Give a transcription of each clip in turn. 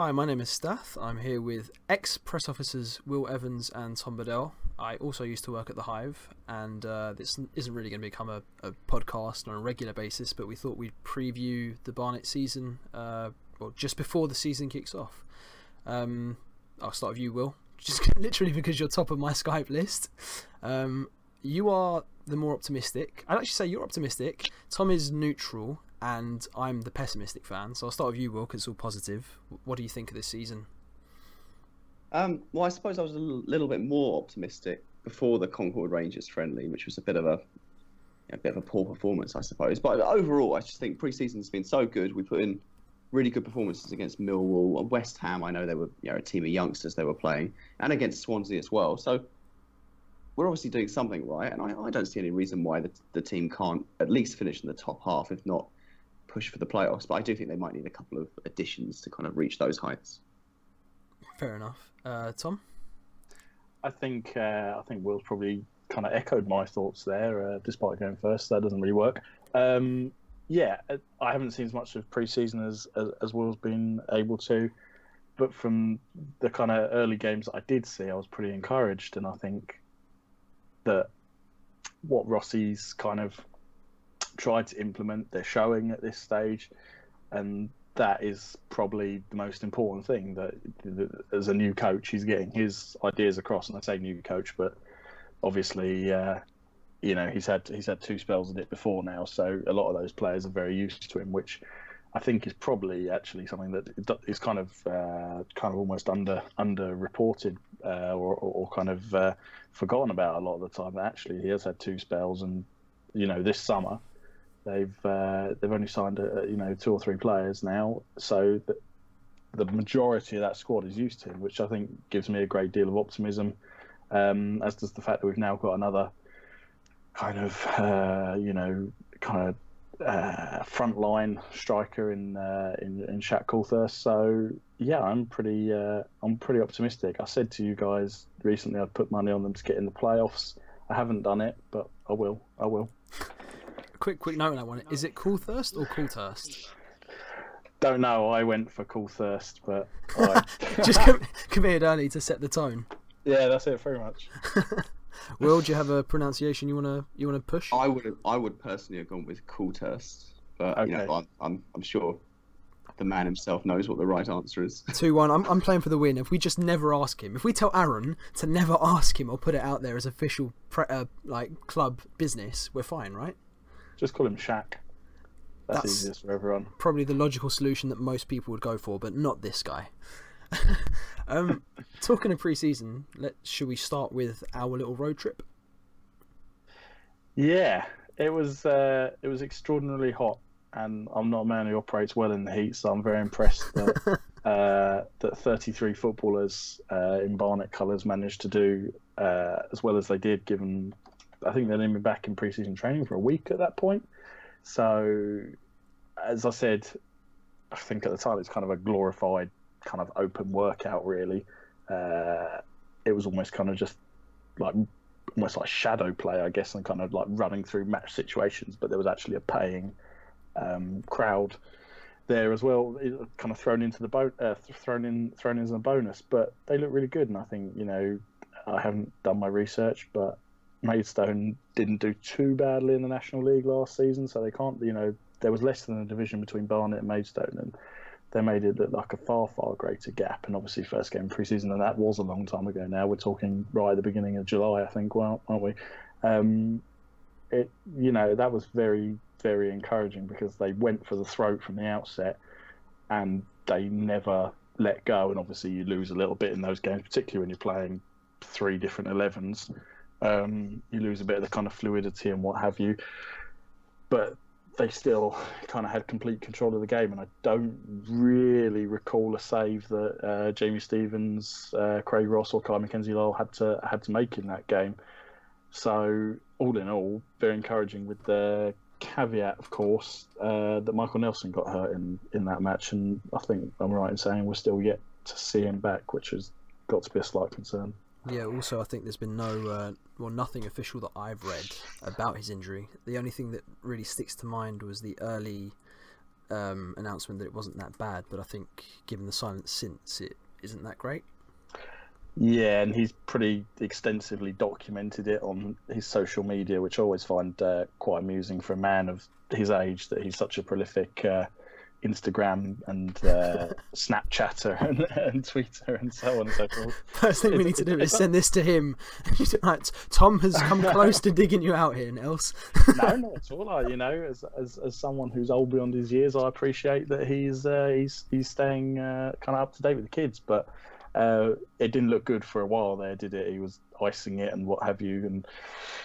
Hi, my name is Stath. I'm here with ex press officers Will Evans and Tom Bedell. I also used to work at the Hive, and uh, this isn't really going to become a, a, podcast on a regular basis, but we thought we'd preview the Barnet season uh, well, just before the season kicks off. Um, I'll start with you, Will, just literally because you're top of my Skype list. Um, you are the more optimistic. I'd actually say you're optimistic. Tom is neutral, and I'm the pessimistic fan. So I'll start with you, Will, because it's all positive. What do you think of this season? Um, well, I suppose I was a little, little, bit more optimistic before the Concord Rangers friendly, which was a bit of a, a bit of a poor performance, I suppose. But overall, I just think pre-season's been so good. We put in really good performances against Millwall and West Ham. I know they were you know, a team of youngsters they were playing, and against Swansea as well. So we're obviously doing something right, and I, I don't see any reason why the, the team can't at least finish in the top half, if not push for the playoffs. But I do think they might need a couple of additions to kind of reach those heights. Fair enough, uh, Tom. I think uh, I think Will's probably kind of echoed my thoughts there, uh, despite going first. That doesn't really work. Um, yeah, uh, I haven't seen as much of preseason as, as, as Will's been able to, but from the kind of early games I did see, I was pretty encouraged, and I think that what Rossi's kind of tried to implement, they're showing at this stage, and that is probably the most important thing. That, that as a new coach, he's getting his ideas across, and I say new coach, but obviously, uh, you know, he's had he's had two spells at it before now, so a lot of those players are very used to him, which I think is probably actually something that is kind of uh, kind of almost under under reported uh, or, or, kind of uh, forgotten about a lot of the time. Actually, he has had two spells, and you know this summer they've uh, they've only signed you know two or three players now, so the, the majority of that squad is used to him, which I think gives me a great deal of optimism. Um, as does the fact that we've now got another kind of uh, you know kind of uh, frontline striker in uh, in, in Shaq. So yeah, I'm pretty uh, I'm pretty optimistic. I said to you guys recently I'd put money on them to get in the playoffs. I haven't done it, but I will. I will. quick quick note on that one. Is it Cool Thirst or Cool Thirst? Don't know. I went for Cool Thirst, but I... just com- committed early to set the tone. Yeah, that's it. Very much. Will, do you have a pronunciation you wanna you wanna push? I would I would personally have gone with Cool Thirst, but okay. you know, I'm, I'm I'm sure the man himself knows what the right answer is. Two one. I'm I'm playing for the win. If we just never ask him, if we tell Aaron to never ask him or put it out there as official pre- uh, like club business, we're fine, right? Just call him Shaq. That's, That's easiest for everyone. Probably the logical solution that most people would go for, but not this guy. um, talking of pre-season, let should we start with our little road trip? Yeah, it was uh, it was extraordinarily hot, and I'm not a man who operates well in the heat, so I'm very impressed that uh, that 33 footballers uh, in Barnet colours managed to do uh, as well as they did, given I think they'd been back in pre-season training for a week at that point. So, as I said, I think at the time it's kind of a glorified kind of open workout. Really, uh, it was almost kind of just like almost like shadow play, I guess, and kind of like running through match situations. But there was actually a paying um, crowd there as well, kind of thrown into the boat, uh, thrown in, thrown in as a bonus. But they look really good, and I think you know, I haven't done my research, but Maidstone didn't do too badly in the National League last season, so they can't. You know, there was less than a division between Barnet and Maidstone, and they made it look like a far, far greater gap. And obviously, first game preseason, and that was a long time ago. Now we're talking right at the beginning of July, I think, well, aren't we? Um, it, you know, that was very, very encouraging because they went for the throat from the outset, and they never let go. And obviously, you lose a little bit in those games, particularly when you're playing three different 11s. Um, you lose a bit of the kind of fluidity and what have you. But they still kind of had complete control of the game, and I don't really recall a save that uh, Jamie Stephens, uh, Craig Ross, or Kai McKenzie Lyle had to had to make in that game. So all in all, very encouraging. With the caveat, of course, uh, that Michael Nelson got hurt in in that match, and I think I'm right in saying we're still yet to see him back, which has got to be a slight concern. Yeah, also, I think there's been no, uh, well, nothing official that I've read about his injury. The only thing that really sticks to mind was the early um, announcement that it wasn't that bad, but I think given the silence since, it isn't that great. Yeah, and he's pretty extensively documented it on his social media, which I always find uh, quite amusing for a man of his age that he's such a prolific uh, Instagram and uh, Snapchatter and, and Twitter and so on and so forth. First thing we need to do is send this to him. right, Tom has come close to digging you out here, Nels. no, not at all. I, you know, as, as as someone who's old beyond his years, I appreciate that he's uh, he's he's staying uh, kind of up to date with the kids, but. Uh, it didn't look good for a while there, did it? He was icing it and what have you, and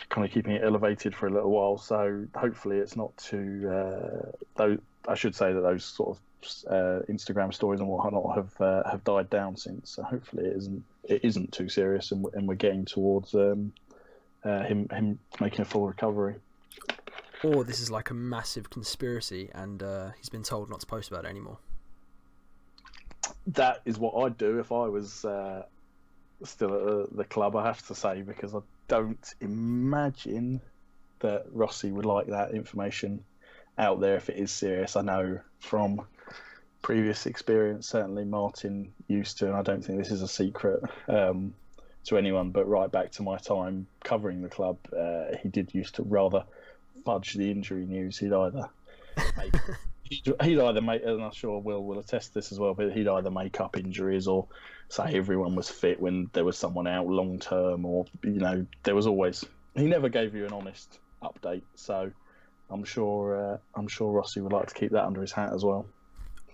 kind of keeping it elevated for a little while. So hopefully, it's not too. Uh, those, I should say that those sort of uh, Instagram stories and whatnot have uh, have died down since. So hopefully, it isn't it isn't too serious, and, and we're getting towards um, uh, him him making a full recovery. Or this is like a massive conspiracy, and uh, he's been told not to post about it anymore that is what I'd do if I was uh, still at the, the, club. I have to say because I don't imagine that Rossi would like that information out there if it is serious. I know from previous experience, certainly Martin used to, and I don't think this is a secret um, to anyone. But right back to my time covering the club, uh, he did used to rather fudge the injury news. He'd either make he'd either make, and I'm sure Will will attest this as well, but he'd either make up injuries or say everyone was fit when there was someone out long term, or you know, there was always he never gave you an honest update. So I'm sure uh, I'm sure Rossi would like to keep that under his hat as well.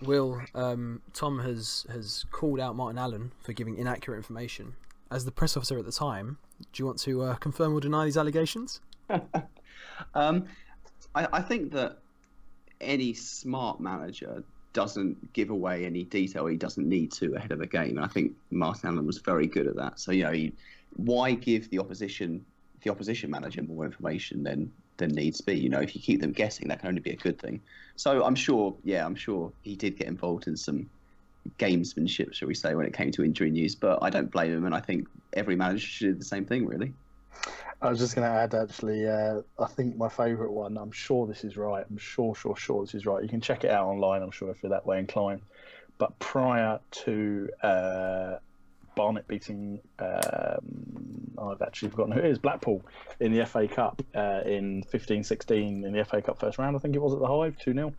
Will um, Tom has has called out Martin Allen for giving inaccurate information. As the press officer at the time, do you want to uh, confirm or deny these allegations? um, I, I think that any smart manager doesn't give away any detail he doesn't need to ahead of a game. And I think Martin Allen was very good at that. So you know, he, why give the opposition the opposition manager more information than than needs be? You know, if you keep them guessing, that can only be a good thing. So I'm sure, yeah, I'm sure he did get involved in some gamesmanship, shall we say, when it came to injury news. But I don't blame him, and I think every manager should do the same thing, really. I was just going to add, actually, uh, I think my favourite one, I'm sure this is right. I'm sure, sure, sure this is right. You can check it out online, I'm sure, if you're that way inclined. But prior to uh, Barnet beating, um, I've actually forgotten who it is, Blackpool in the FA Cup uh, in 15 16 in the FA Cup first round, I think it was at the Hive, 2 0.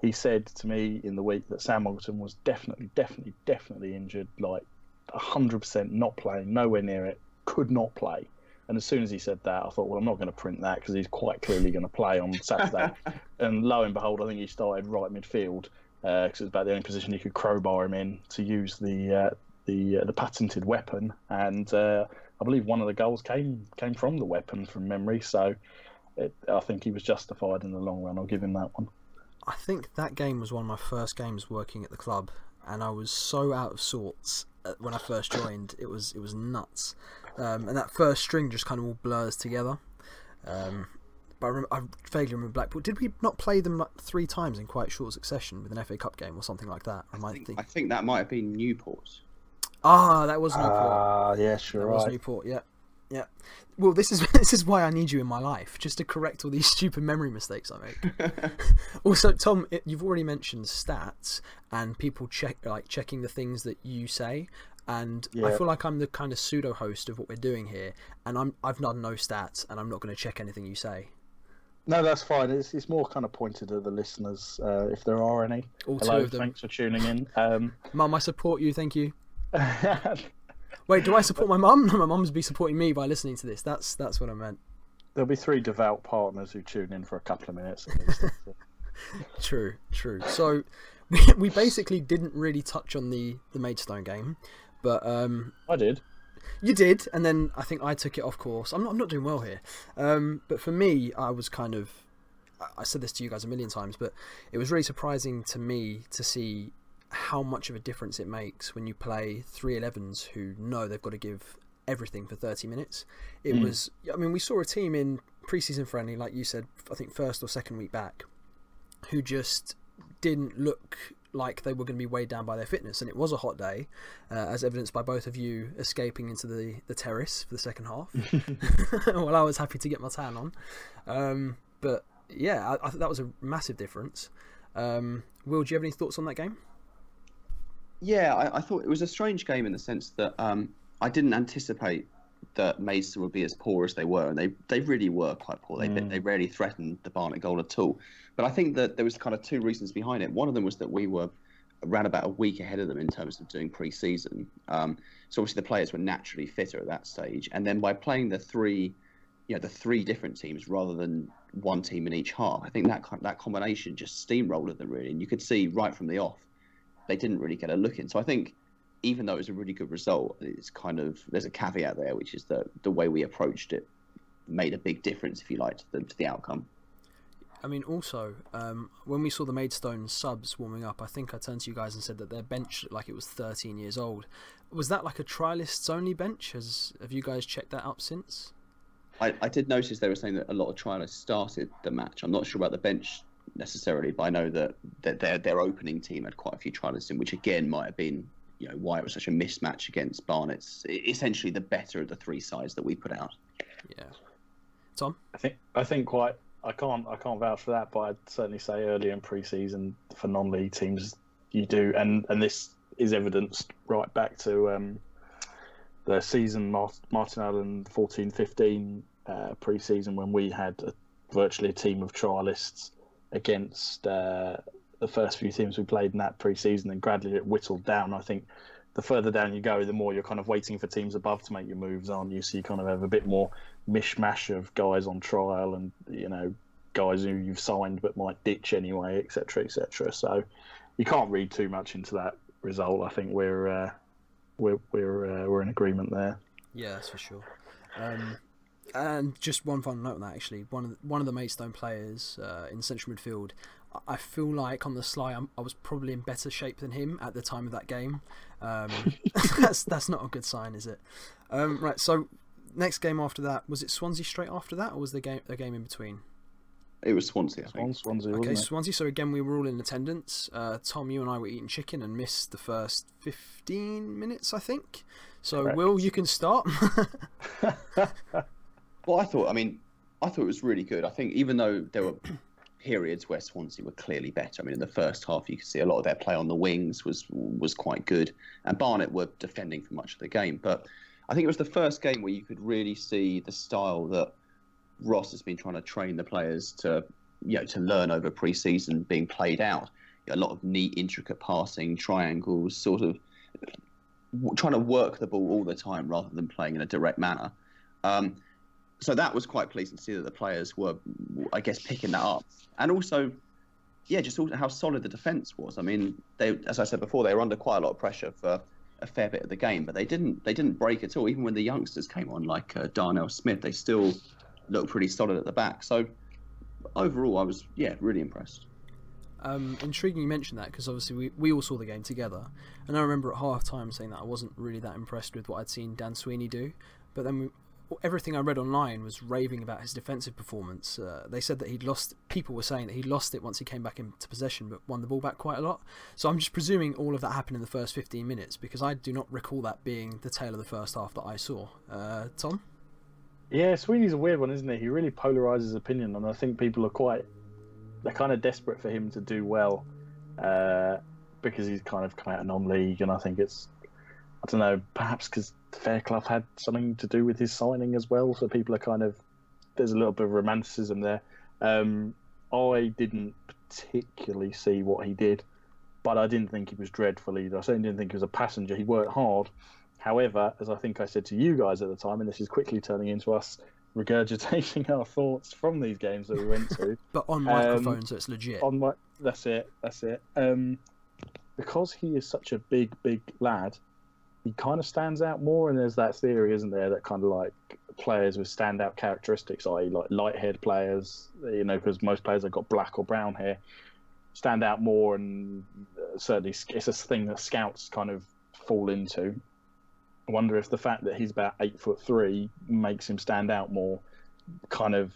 He said to me in the week that Sam Moulton was definitely, definitely, definitely injured, like 100% not playing, nowhere near it, could not play and as soon as he said that, I thought, well, I'm not going to print that because he's quite clearly going to play on Saturday. and lo and behold, I think he started right midfield because uh, it was about the only position he could crowbar him in to use the uh, the uh, the patented weapon. And uh, I believe one of the goals came came from the weapon from memory. So it, I think he was justified in the long run. I'll give him that one. I think that game was one of my first games working at the club, and I was so out of sorts uh, when I first joined. It was it was nuts um, and that first string just kind of all blurs together. Um, but I, remember, I vaguely remember Blackpool. Did we not play them like three times in quite short succession with an FA Cup game or something like that? I, I, think, think... I think that might have been Newport. Ah, that was Newport. Ah, uh, yeah, sure. That right. was Newport. Yeah, yeah. Well, this is this is why I need you in my life, just to correct all these stupid memory mistakes I make. also, Tom, you've already mentioned stats and people check like checking the things that you say and yeah. I feel like I'm the kind of pseudo host of what we're doing here, and I'm I've done no stats, and I'm not going to check anything you say. No, that's fine. It's, it's more kind of pointed at the listeners, uh, if there are any. All Hello, two of them. Thanks for tuning in. Um... Mum, I support you. Thank you. Wait, do I support my mum? No, my mum's be supporting me by listening to this. That's that's what I meant. There'll be three devout partners who tune in for a couple of minutes. true, true. So we, we basically didn't really touch on the the Maidstone game. But um, I did. You did, and then I think I took it off course. I'm not, I'm not doing well here. Um, but for me, I was kind of. I said this to you guys a million times, but it was really surprising to me to see how much of a difference it makes when you play three 11s who know they've got to give everything for 30 minutes. It mm. was, I mean, we saw a team in preseason friendly, like you said, I think first or second week back, who just didn't look like they were going to be weighed down by their fitness. And it was a hot day, uh, as evidenced by both of you escaping into the, the terrace for the second half. well, I was happy to get my tan on. Um, but yeah, I, I thought that was a massive difference. Um, Will, do you have any thoughts on that game? Yeah, I, I thought it was a strange game in the sense that um, I didn't anticipate that Maidstone would be as poor as they were, and they they really were quite poor. They Mm. they rarely threatened the Barnet goal at all. But I think that there was kind of two reasons behind it. One of them was that we were around about a week ahead of them in terms of doing pre-season. Um, so obviously the players were naturally fitter at that stage, and then by playing the three, you know, the three different teams rather than one team in each half, I think that that combination just steamrolled them really, and you could see right from the off they didn't really get a look in. So I think even though it was a really good result, it's kind of there's a caveat there, which is that the way we approached it made a big difference, if you like, to the, to the outcome. I mean, also, um, when we saw the Maidstone subs warming up, I think I turned to you guys and said that their bench looked like it was 13 years old. Was that like a trialists only bench? Has have you guys checked that up since? I, I did notice they were saying that a lot of trialists started the match. I'm not sure about the bench necessarily, but I know that, that their their opening team had quite a few trialists in, which again might have been you know why it was such a mismatch against Barnet's e- essentially the better of the three sides that we put out. Yeah. Tom? I think I think quite. I can't I can't vouch for that, but I'd certainly say earlier in pre-season for non-league teams you do, and and this is evidenced right back to um, the season Martin Allen 14-15 uh, pre-season when we had a, virtually a team of trialists against uh, the first few teams we played in that pre-season, and gradually it whittled down. I think the further down you go, the more you're kind of waiting for teams above to make your moves, aren't you? So you kind of have a bit more mishmash of guys on trial and you know guys who you've signed but might ditch anyway, etc., etc. So you can't read too much into that result. I think we're uh, we're we're uh, we're in agreement there. Yeah, that's for sure. Um, and just one final note on that, actually, one of the, one of the Maidstone players uh, in central midfield, I- I feel like on the sly, I'm, I was probably in better shape than him at the time of that game. Um, that's that's not a good sign, is it? Um, right. So next game after that was it Swansea straight after that, or was the game a game in between? It was Swansea, I think. Swansea, Okay, wasn't it? Swansea. So again, we were all in attendance. Uh, Tom, you and I were eating chicken and missed the first fifteen minutes, I think. So Correct. Will, you can start. Well, I thought, I mean, I thought it was really good. I think even though there were periods where Swansea were clearly better. I mean, in the first half, you could see a lot of their play on the wings was was quite good, and Barnet were defending for much of the game. But I think it was the first game where you could really see the style that Ross has been trying to train the players to, you know, to learn over pre-season being played out. A lot of neat, intricate passing, triangles, sort of trying to work the ball all the time rather than playing in a direct manner. Um, so that was quite pleasing to see that the players were, I guess, picking that up, and also, yeah, just how solid the defence was. I mean, they, as I said before, they were under quite a lot of pressure for a fair bit of the game, but they didn't, they didn't break at all. Even when the youngsters came on, like uh, Darnell Smith, they still looked pretty solid at the back. So overall, I was, yeah, really impressed. Um, intriguing you mentioned that because obviously we, we all saw the game together, and I remember at half time saying that I wasn't really that impressed with what I'd seen Dan Sweeney do, but then we, everything I read online was raving about his defensive performance. Uh, they said that he'd lost. People were saying that he lost it once he came back into possession, but won the ball back quite a lot. So I'm just presuming all of that happened in the first 15 minutes because I do not recall that being the tail of the first half that I saw. Uh, Tom. Yeah, Sweeney's a weird one, isn't he? He really polarizes opinion, and I think people are quite they're kind of desperate for him to do well uh, because he's kind of come out of non-league, and I think it's I don't know, perhaps because Fairclough had something to do with his signing as well, so people are kind of there's a little bit of romanticism there. Um, I didn't particularly see what he did, but I didn't think he was dreadful either. I certainly didn't think he was a passenger. He worked hard. However, as I think I said to you guys at the time, and this is quickly turning into us regurgitating our thoughts from these games that we went to But on Um, microphone, so it's legit. on my that's it that's it um because he is such a big big lad he kind of stands out more and there's that theory isn't there that kind of like players with standout characteristics i.e like light haired players you know because most players have got black or brown hair stand out more and uh, certainly it's a thing that scouts kind of fall into i wonder if the fact that he's about eight foot three makes him stand out more kind of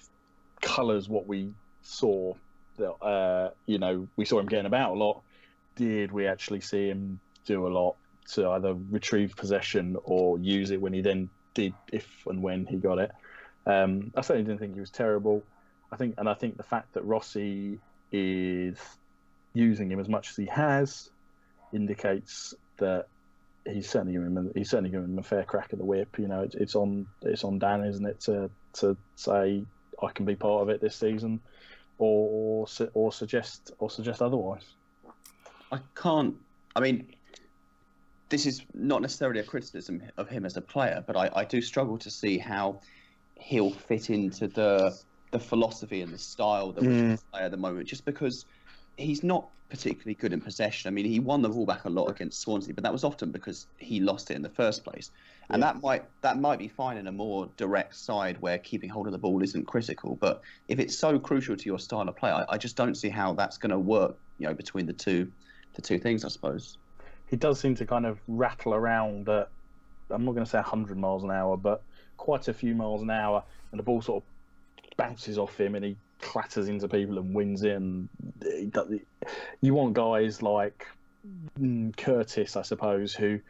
colors what we saw that uh, you know we saw him getting about a lot. Did we actually see him do a lot to either retrieve possession or use it when he then did, if and when he got it? Um, I certainly didn't think he was terrible. I think, and I think the fact that Rossi is using him as much as he has indicates that he's certainly giving him he's certainly giving him a fair crack at the whip. You know, it's, it's on it's on Dan, isn't it, to to say I can be part of it this season, or or, or suggest or suggest otherwise. I can't. I mean, this is not necessarily a criticism of him as a player, but I, I do struggle to see how he'll fit into the the philosophy and the style that we Mm. play at the moment. Just because he's not particularly good in possession. I mean, he won the ball back a lot against Swansea, but that was often because he lost it in the first place. And that might that might be fine in a more direct side where keeping hold of the ball isn't critical. But if it's so crucial to your style of play, I, I just don't see how that's going to work. You know, between the two the two things, I suppose. He does seem to kind of rattle around at I'm not going to say 100 miles an hour, but quite a few miles an hour, and the ball sort of bounces off him and he clatters into people and wins in. You want guys like mm, Curtis, I suppose, who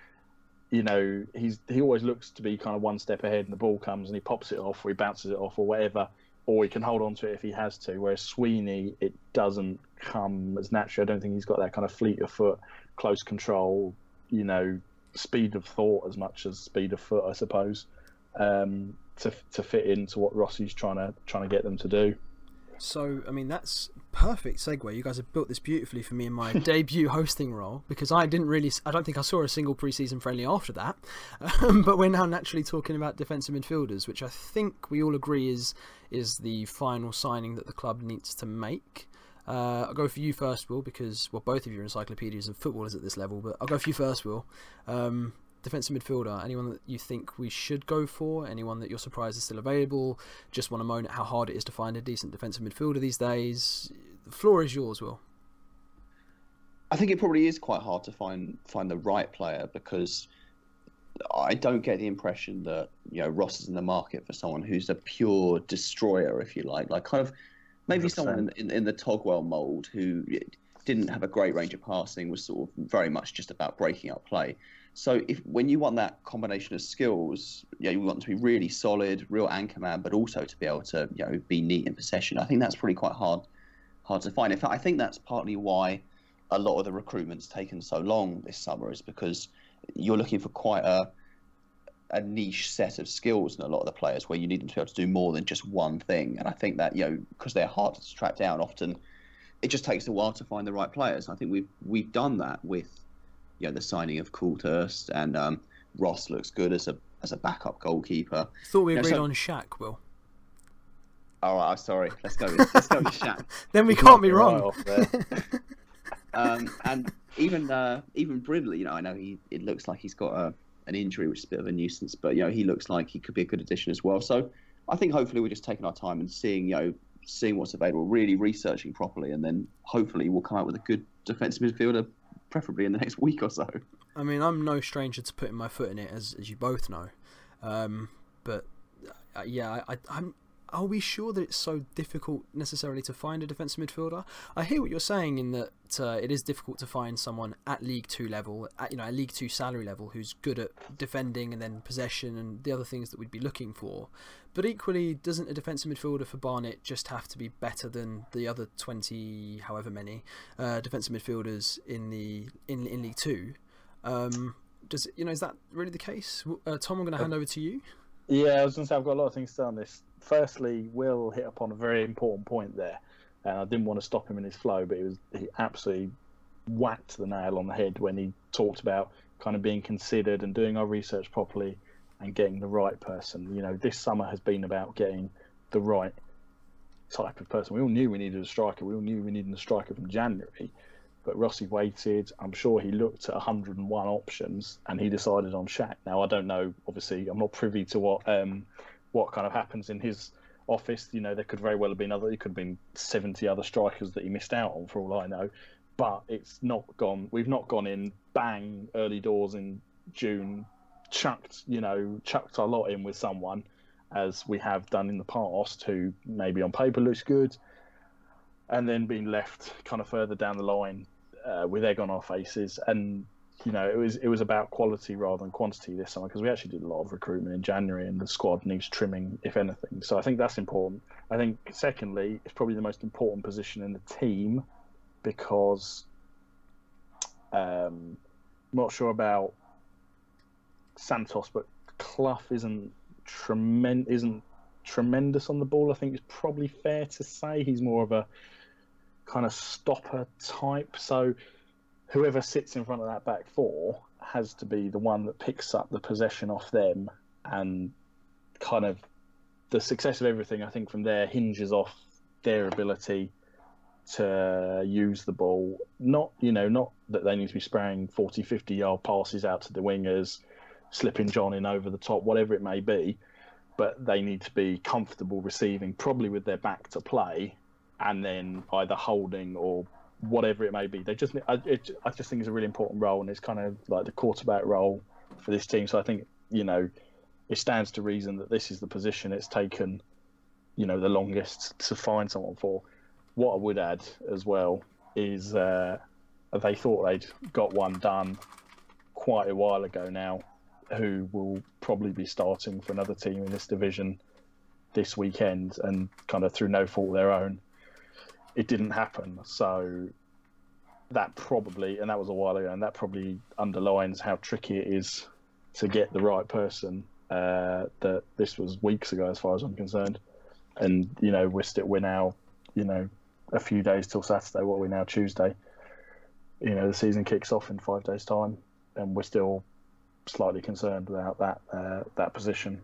you know he's he always looks to be kind of one step ahead, and the ball comes and he pops it off or he bounces it off or whatever, or he can hold on to it if he has to. Whereas Sweeney, it doesn't come as naturally. I don't think he's got that kind of fleet of foot, close control, you know, speed of thought as much as speed of foot, I suppose, um, to to fit into what Rossi's trying to trying to get them to do. So, I mean, that's perfect segue. You guys have built this beautifully for me in my debut hosting role because I didn't really, I don't think I saw a single preseason friendly after that. Um, but we're now naturally talking about defensive midfielders, which I think we all agree is is the final signing that the club needs to make. Uh, I'll go for you first, Will, because well, both of you are encyclopedias of footballers at this level. But I'll go for you first, Will. Um, defensive midfielder, anyone that you think we should go for, anyone that you're surprised is still available, just want to moan at how hard it is to find a decent defensive midfielder these days. The floor is yours, Will. I think it probably is quite hard to find find the right player because I don't get the impression that you know Ross is in the market for someone who's a pure destroyer, if you like, like kind of maybe 100%. someone in, in, in the Togwell mould who didn't have a great range of passing, was sort of very much just about breaking up play. So if when you want that combination of skills, you, know, you want to be really solid, real anchor man, but also to be able to you know be neat in possession. I think that's probably quite hard hard to find. In fact, I think that's partly why a lot of the recruitment's taken so long this summer is because you're looking for quite a a niche set of skills in a lot of the players where you need them to be able to do more than just one thing. And I think that you know because they're hard to track down, often it just takes a while to find the right players. I think we've we've done that with you know the signing of Coulthirst and um, Ross looks good as a as a backup goalkeeper. Thought we Yeah, agreed so- on Shaq, Will. Oh, I'm sorry, let's go. With, let's go with Shaq. Then we can't be wrong. off there. um, and even uh, even Brindley, you know, I know he it looks like he's got a, an injury, which is a bit of a nuisance, but you know, he looks like he could be a good addition as well. So I think hopefully we're just taking our time and seeing, you know, seeing what's available, really researching properly, and then hopefully we'll come out with a good defensive midfielder, preferably in the next week or so. I mean, I'm no stranger to putting my foot in it, as as you both know. Um, but uh, yeah, I, I, I'm. Are we sure that it's so difficult necessarily to find a defensive midfielder? I hear what you're saying in that uh, it is difficult to find someone at League Two level, at you know, at League Two salary level, who's good at defending and then possession and the other things that we'd be looking for. But equally, doesn't a defensive midfielder for Barnet just have to be better than the other twenty, however many, uh, defensive midfielders in the in in League Two? Um, does you know is that really the case? Uh, Tom, I'm going to hand over to you. Yeah, I was going to say I've got a lot of things to say on this. Firstly, Will hit upon a very important point there, and I didn't want to stop him in his flow, but he was he absolutely whacked the nail on the head when he talked about kind of being considered and doing our research properly and getting the right person. You know, this summer has been about getting the right type of person. We all knew we needed a striker. We all knew we needed a striker from January. But Rossi waited. I'm sure he looked at 101 options and he decided on Shaq. Now I don't know. Obviously, I'm not privy to what um, what kind of happens in his office. You know, there could very well have been other. There could have been 70 other strikers that he missed out on, for all I know. But it's not gone. We've not gone in bang early doors in June, chucked you know chucked our lot in with someone, as we have done in the past, who maybe on paper looks good, and then being left kind of further down the line uh, with egg on our faces. And you know, it was it was about quality rather than quantity this summer because we actually did a lot of recruitment in January, and the squad needs trimming, if anything. So I think that's important. I think secondly, it's probably the most important position in the team because um, not sure about Santos, but Clough isn't tremendous isn't tremendous on the ball. I think it's probably fair to say he's more of a kind of stopper type. So whoever sits in front of that back four has to be the one that picks up the possession off them and kind of the success of everything I think from there hinges off their ability to use the ball. Not you know not that they need to be spraying 40 50 yard passes out to the wingers slipping John in over the top whatever it may be but they need to be comfortable receiving probably with their back to play and then either holding or whatever it may be. They just, I, it, I just think it's a really important role, and it's kind of like the quarterback role for this team. So I think you know, it stands to reason that this is the position it's taken, you know, the longest to find someone for. What I would add as well is uh, they thought they'd got one done quite a while ago now, who will probably be starting for another team in this division this weekend, and kind of through no fault of their own it didn't happen. So that probably, and that was a while ago, and that probably underlines how tricky it is to get the right person. Uh, that this was weeks ago, as far as I'm concerned, and you know we're still we're now, you know, a few days till Saturday. What are we now Tuesday? You know the season kicks off in five days' time, and we're still slightly concerned about that uh, that position.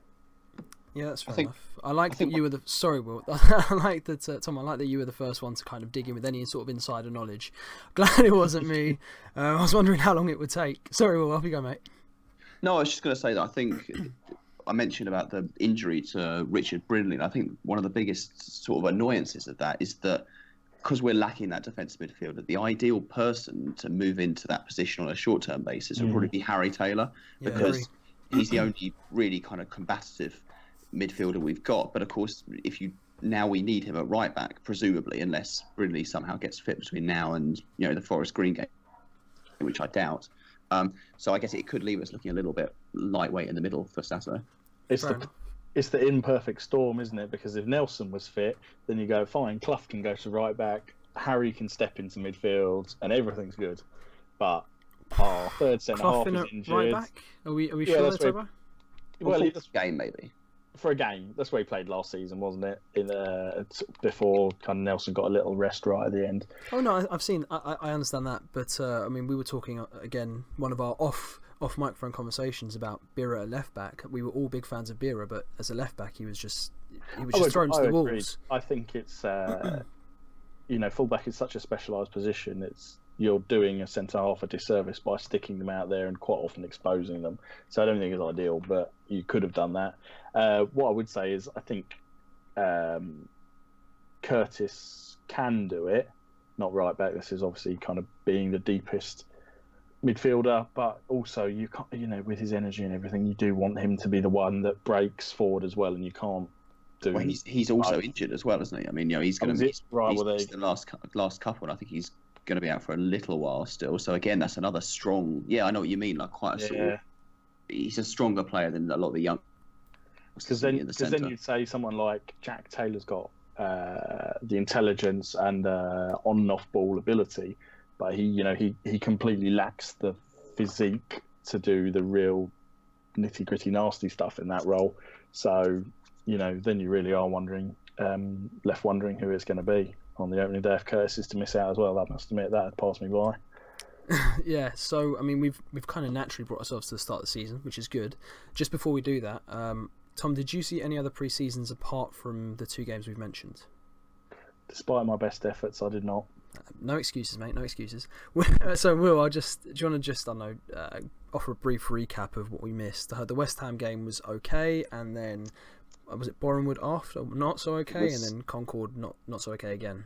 Yeah, that's fair I think- enough. I like I that you were the sorry, Will. I like that uh, Tom. I like that you were the first one to kind of dig in with any sort of insider knowledge. Glad it wasn't me. Uh, I was wondering how long it would take. Sorry, Will. Off you go, mate. No, I was just going to say that I think I mentioned about the injury to Richard Brindley. I think one of the biggest sort of annoyances of that is that because we're lacking that defensive midfielder, the ideal person to move into that position on a short term basis would Mm. probably be Harry Taylor Yeah, because agree. he's the only really kind of combative midfielder we've got. But of course, if you now we need him at right back, presumably, unless Brindley somehow gets fit between now and you know the Forest Green game, which I doubt. Um, so I guess it could leave us looking a little bit lightweight in the middle for Saturday. It's Fair the enough. it's the imperfect storm, isn't it? Because if Nelson was fit, then you go fine. Clough can go to right back, Harry can step into midfield, and everything's good. But our third centre Clough half is injured. right back. Are we? Are we Yeah, sure that's that's right. over? Well, Well, he- this game maybe. For a game. That's where he played last season, wasn't it? In uh, before kind of Nelson got a little rest right at the end. Oh no, I've seen. I, I understand that, but uh, I mean, we were talking uh, again. One of our off off microphone conversations about Bira at left back. We were all big fans of Bira, but as a left back, he was just he was just would- thrown to the agreed. wolves. I think it's uh, you know fullback is such a specialised position. It's you're doing a centre half a disservice by sticking them out there and quite often exposing them. So I don't think it's ideal, but you could have done that. Uh, what I would say is I think um, Curtis can do it. Not right back. This is obviously kind of being the deepest midfielder, but also you can't, you know, with his energy and everything, you do want him to be the one that breaks forward as well, and you can't do. Well, he's he's also injured as well, isn't he? I mean, you know, he's going to miss, Right, he's well, they- the last last couple, and I think he's going to be out for a little while still. So again, that's another strong. Yeah, I know what you mean. Like quite a sort of. He's a stronger player than a lot of the young. Because then, in the because then you'd say someone like Jack Taylor's got uh, the intelligence and uh, on and off ball ability, but he, you know, he he completely lacks the physique to do the real nitty gritty nasty stuff in that role. So, you know, then you really are wondering, um, left wondering who it's going to be on the opening day. If Curtis is to miss out as well, I must admit that had passed me by. yeah, so I mean, we've we've kind of naturally brought ourselves to the start of the season, which is good. Just before we do that, um, Tom, did you see any other pre seasons apart from the two games we've mentioned? Despite my best efforts, I did not. No excuses, mate. No excuses. so, Will, I'll just. Do you want to just, I don't know, uh, offer a brief recap of what we missed? Uh, the West Ham game was okay, and then uh, was it Bournemouth after not so okay, was- and then Concord not not so okay again.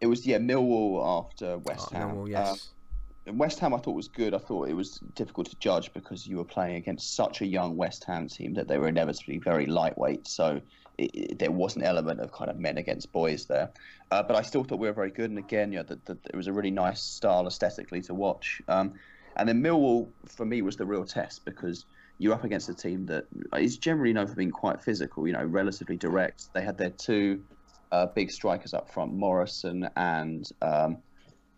It was yeah Millwall after West Oh, Ham. Millwall, Um, yes. West Ham, I thought was good. I thought it was difficult to judge because you were playing against such a young West Ham team that they were inevitably very lightweight. So it, it, there was an element of kind of men against boys there. Uh, but I still thought we were very good. And again, the, the, it was a really nice style aesthetically to watch. Um, and then Millwall, for me, was the real test because you're up against a team that is generally known for being quite physical, you know, relatively direct. They had their two uh, big strikers up front, Morison and um,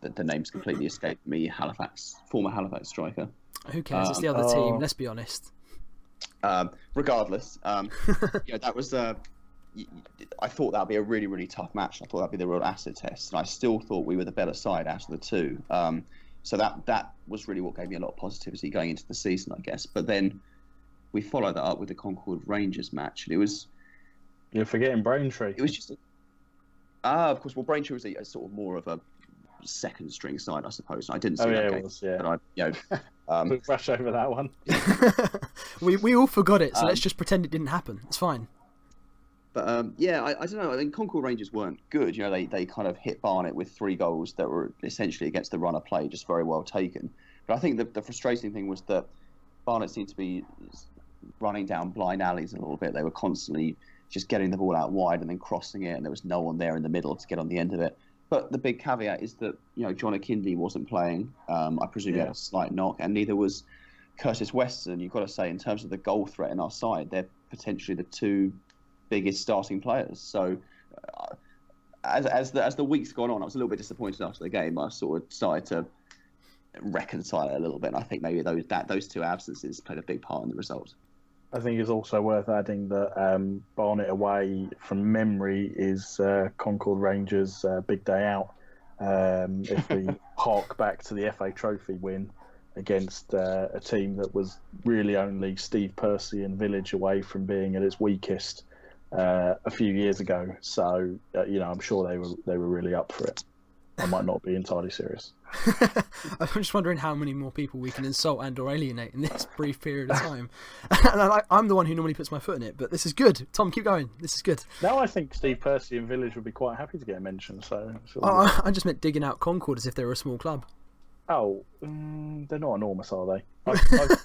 the, the name's completely escaped me. Halifax, former Halifax striker. Who cares? it's Um, the other oh. team. Let's be honest. Um, regardless, um, yeah, that was. Uh, y- y- I thought that'd be a really, really tough match. I thought that'd be the real acid test, and I still thought we were the better side out of the two. Um, so that that was really what gave me a lot of positivity going into the season, I guess. But then we followed that up with the Concord Rangers match, and it was You're forgetting Braintree. it was just. Ah, of course. Well, Braintree was a, a sort of more of a second string side, I suppose. I didn't see Oh that yeah, game, it was. Yeah, but I, you know, um, Quick rush over that one. we we all forgot it, so Um, let's just pretend it didn't happen. It's fine. But um, yeah, I, I don't know. I think Concord Rangers weren't good. You know, they, they kind of hit Barnet with three goals that were essentially against the run of play, just very well taken. But I think the, the frustrating thing was that Barnet seemed to be running down blind alleys a little bit. They were constantly just getting the ball out wide and then crossing it, and there was no one there in the middle to get on the end of it. But the big caveat is that you know John Akinde wasn't playing. Um, I presume he had a slight knock, and neither was Curtis Weston. You've got to say, in terms of the goal threat in our side, they're potentially the two biggest starting players. So, uh, as as the as the weeks gone on, I was a little bit disappointed after the game. I sort of started to reconcile it a little bit. And I think maybe those that those two absences played a big part in the result. I think it's also worth adding that um, Barnet away from memory is uh, Concord Rangers' uh, big day out. Um, if we hark back to the FA Trophy win against uh, a team that was really only Steve Percy and Village away from being at its weakest uh, a few years ago. So uh, you know, I'm sure they were they were really up for it. I might not be entirely serious. I'm just wondering how many more people we can insult and or alienate in this brief period of time. and I, I'm the one who normally puts my foot in it, but this is good. Tom, keep going. This is good. Now I think Steve Percy and Village would be quite happy to get a mention. So, Oh, I, just meant digging out Concord as if they were a small club. Oh, mm, they're not enormous, are they? I, I,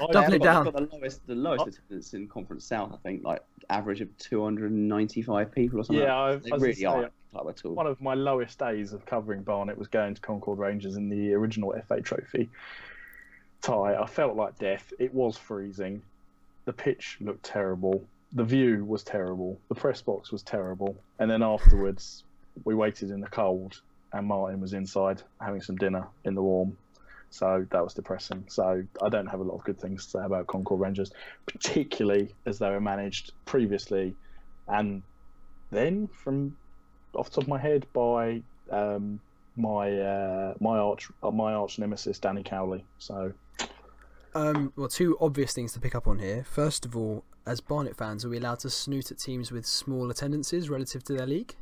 I, Doubling it They've down. got the lowest the lowest attendance in Conference South. I think like average of 295 people or something. Yeah, I- they I really say, aren't a club at all. one of my lowest days of covering Barnet was going to Concord Rangers in the original FA Trophy tie. I felt like death. It was freezing. The pitch looked terrible. The view was terrible. The press box was terrible. And then afterwards, we waited in the cold, and Martin was inside having some dinner in the warm. So that was depressing. So I don't have a lot of good things to say about Concord Rangers, particularly as they were managed previously and then from off the top of my head by um, my uh, my arch uh, my arch nemesis Danny Cowley. So Um, well, two obvious things to pick up on here. First of all, as Barnet fans, are we allowed to snoot at teams with small attendances relative to their league?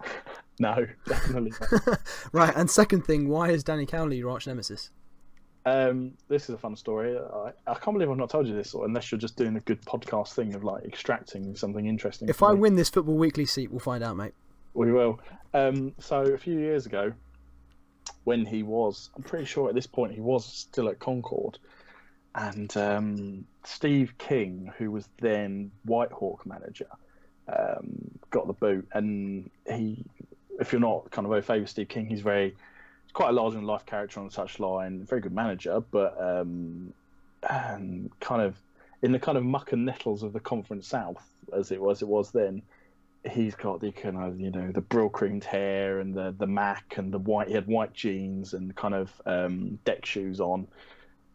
no, definitely. Not. Right, and second thing, why is Danny Cowley your arch nemesis? um, this is a fun story. I, I can't believe I've not told you this, or unless you're just doing a good podcast thing of like extracting something interesting. If I me. win this Football Weekly seat, we'll find out, mate. We will. Um, so a few years ago, when he was, I'm pretty sure at this point he was still at Concord, and um, Steve King, who was then Whitehawk manager, um, got the boot, and he, if you're not kind of au fait Steve King, he's very, he's quite a large in life character on the touchline, very good manager, but um, and kind of in the kind of muck and nettles of the Conference South as it was, it was then he's got the kind of you know the brill creamed hair and the the mac and the white he had white jeans and kind of um, deck shoes on.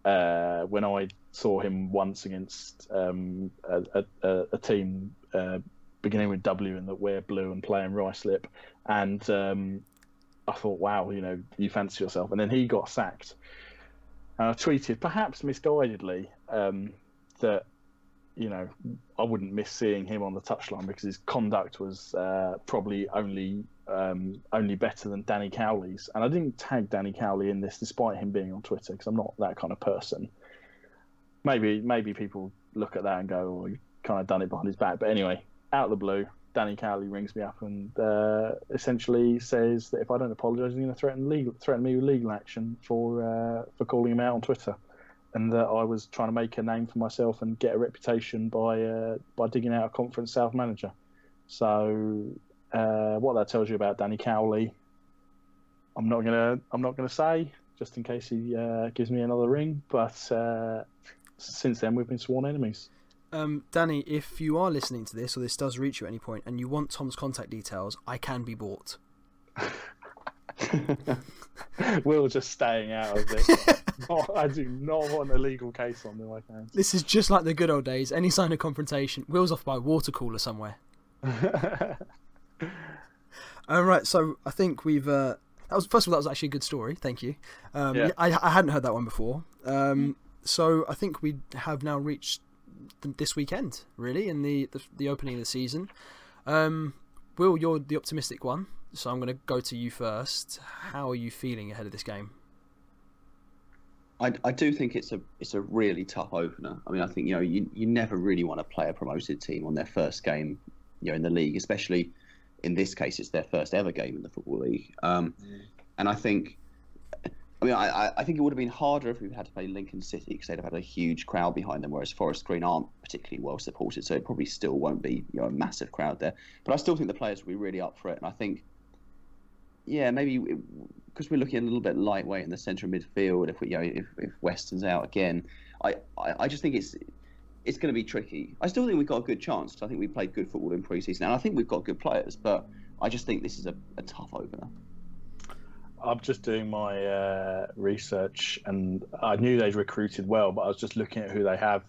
Uh, when I saw him once against um, a, a, a team uh, beginning with W and that wear blue and playing Ruislip, and um, I thought, wow, you know, you fancy yourself. And then he got sacked. And I tweeted, perhaps misguidedly, um, that you know, I wouldn't miss seeing him on the touchline because his conduct was uh, probably only um, only better than Danny Cowley's. And I didn't tag Danny Cowley in this, despite him being on Twitter, because I'm not that kind of person. Maybe maybe people look at that and go, "Oh, you kind of done it behind his back." But anyway, out of the blue, Danny Cowley rings me up and uh, essentially says that if I don't apologise, he's going to threaten legal threaten me with legal action for uh, for calling him out on Twitter and that I was trying to make a name for myself and get a reputation by uh, by digging out a conference south manager. So uh, what that tells you about Danny Cowley, I'm not gonna I'm not gonna say just in case he uh, gives me another ring. But uh, since then we've been sworn enemies. Um, Danny, if you are listening to this or this does reach you at any point and you want Tom's contact details, I can be bought. We'll just staying out of it. oh, I do not want a legal case on me, my hands. This is just like the good old days. Any sign of confrontation, Will's off by a water cooler somewhere. All right, so I think we've. Uh, that was first of all, that was actually a good story. Thank you. Um, Yeah. I, I hadn't heard that one before. Um, so I think we have now reached th- this weekend, really, in the the, the opening of the season. Um, Will, you're the optimistic one, so I'm going to go to you first. How are you feeling ahead of this game? I, I do think it's a it's a really tough opener. I mean, I think you know you, you never really want to play a promoted team on their first game, you know, in the league, especially in this case, it's their first ever game in the football league. Um, and I think, I mean, I, I- I think it would have been harder if we had to play Lincoln City because they'd have had a huge crowd behind them, whereas Forest Green aren't particularly well supported, so it probably still won't be you know a massive crowd there. But I still think the players will be really up for it, and I think, yeah, maybe because we're looking a little bit lightweight in the centre of midfield. If we, you know, if, if Weston's out again, I, I, I just think it's it's going to be tricky. I still think we've got a good chance. I think we played good football in pre-season, and I think we've got good players. But I just think this is a, a tough opener. I'm just doing my uh, research, and I knew they'd recruited well, but I was just looking at who they have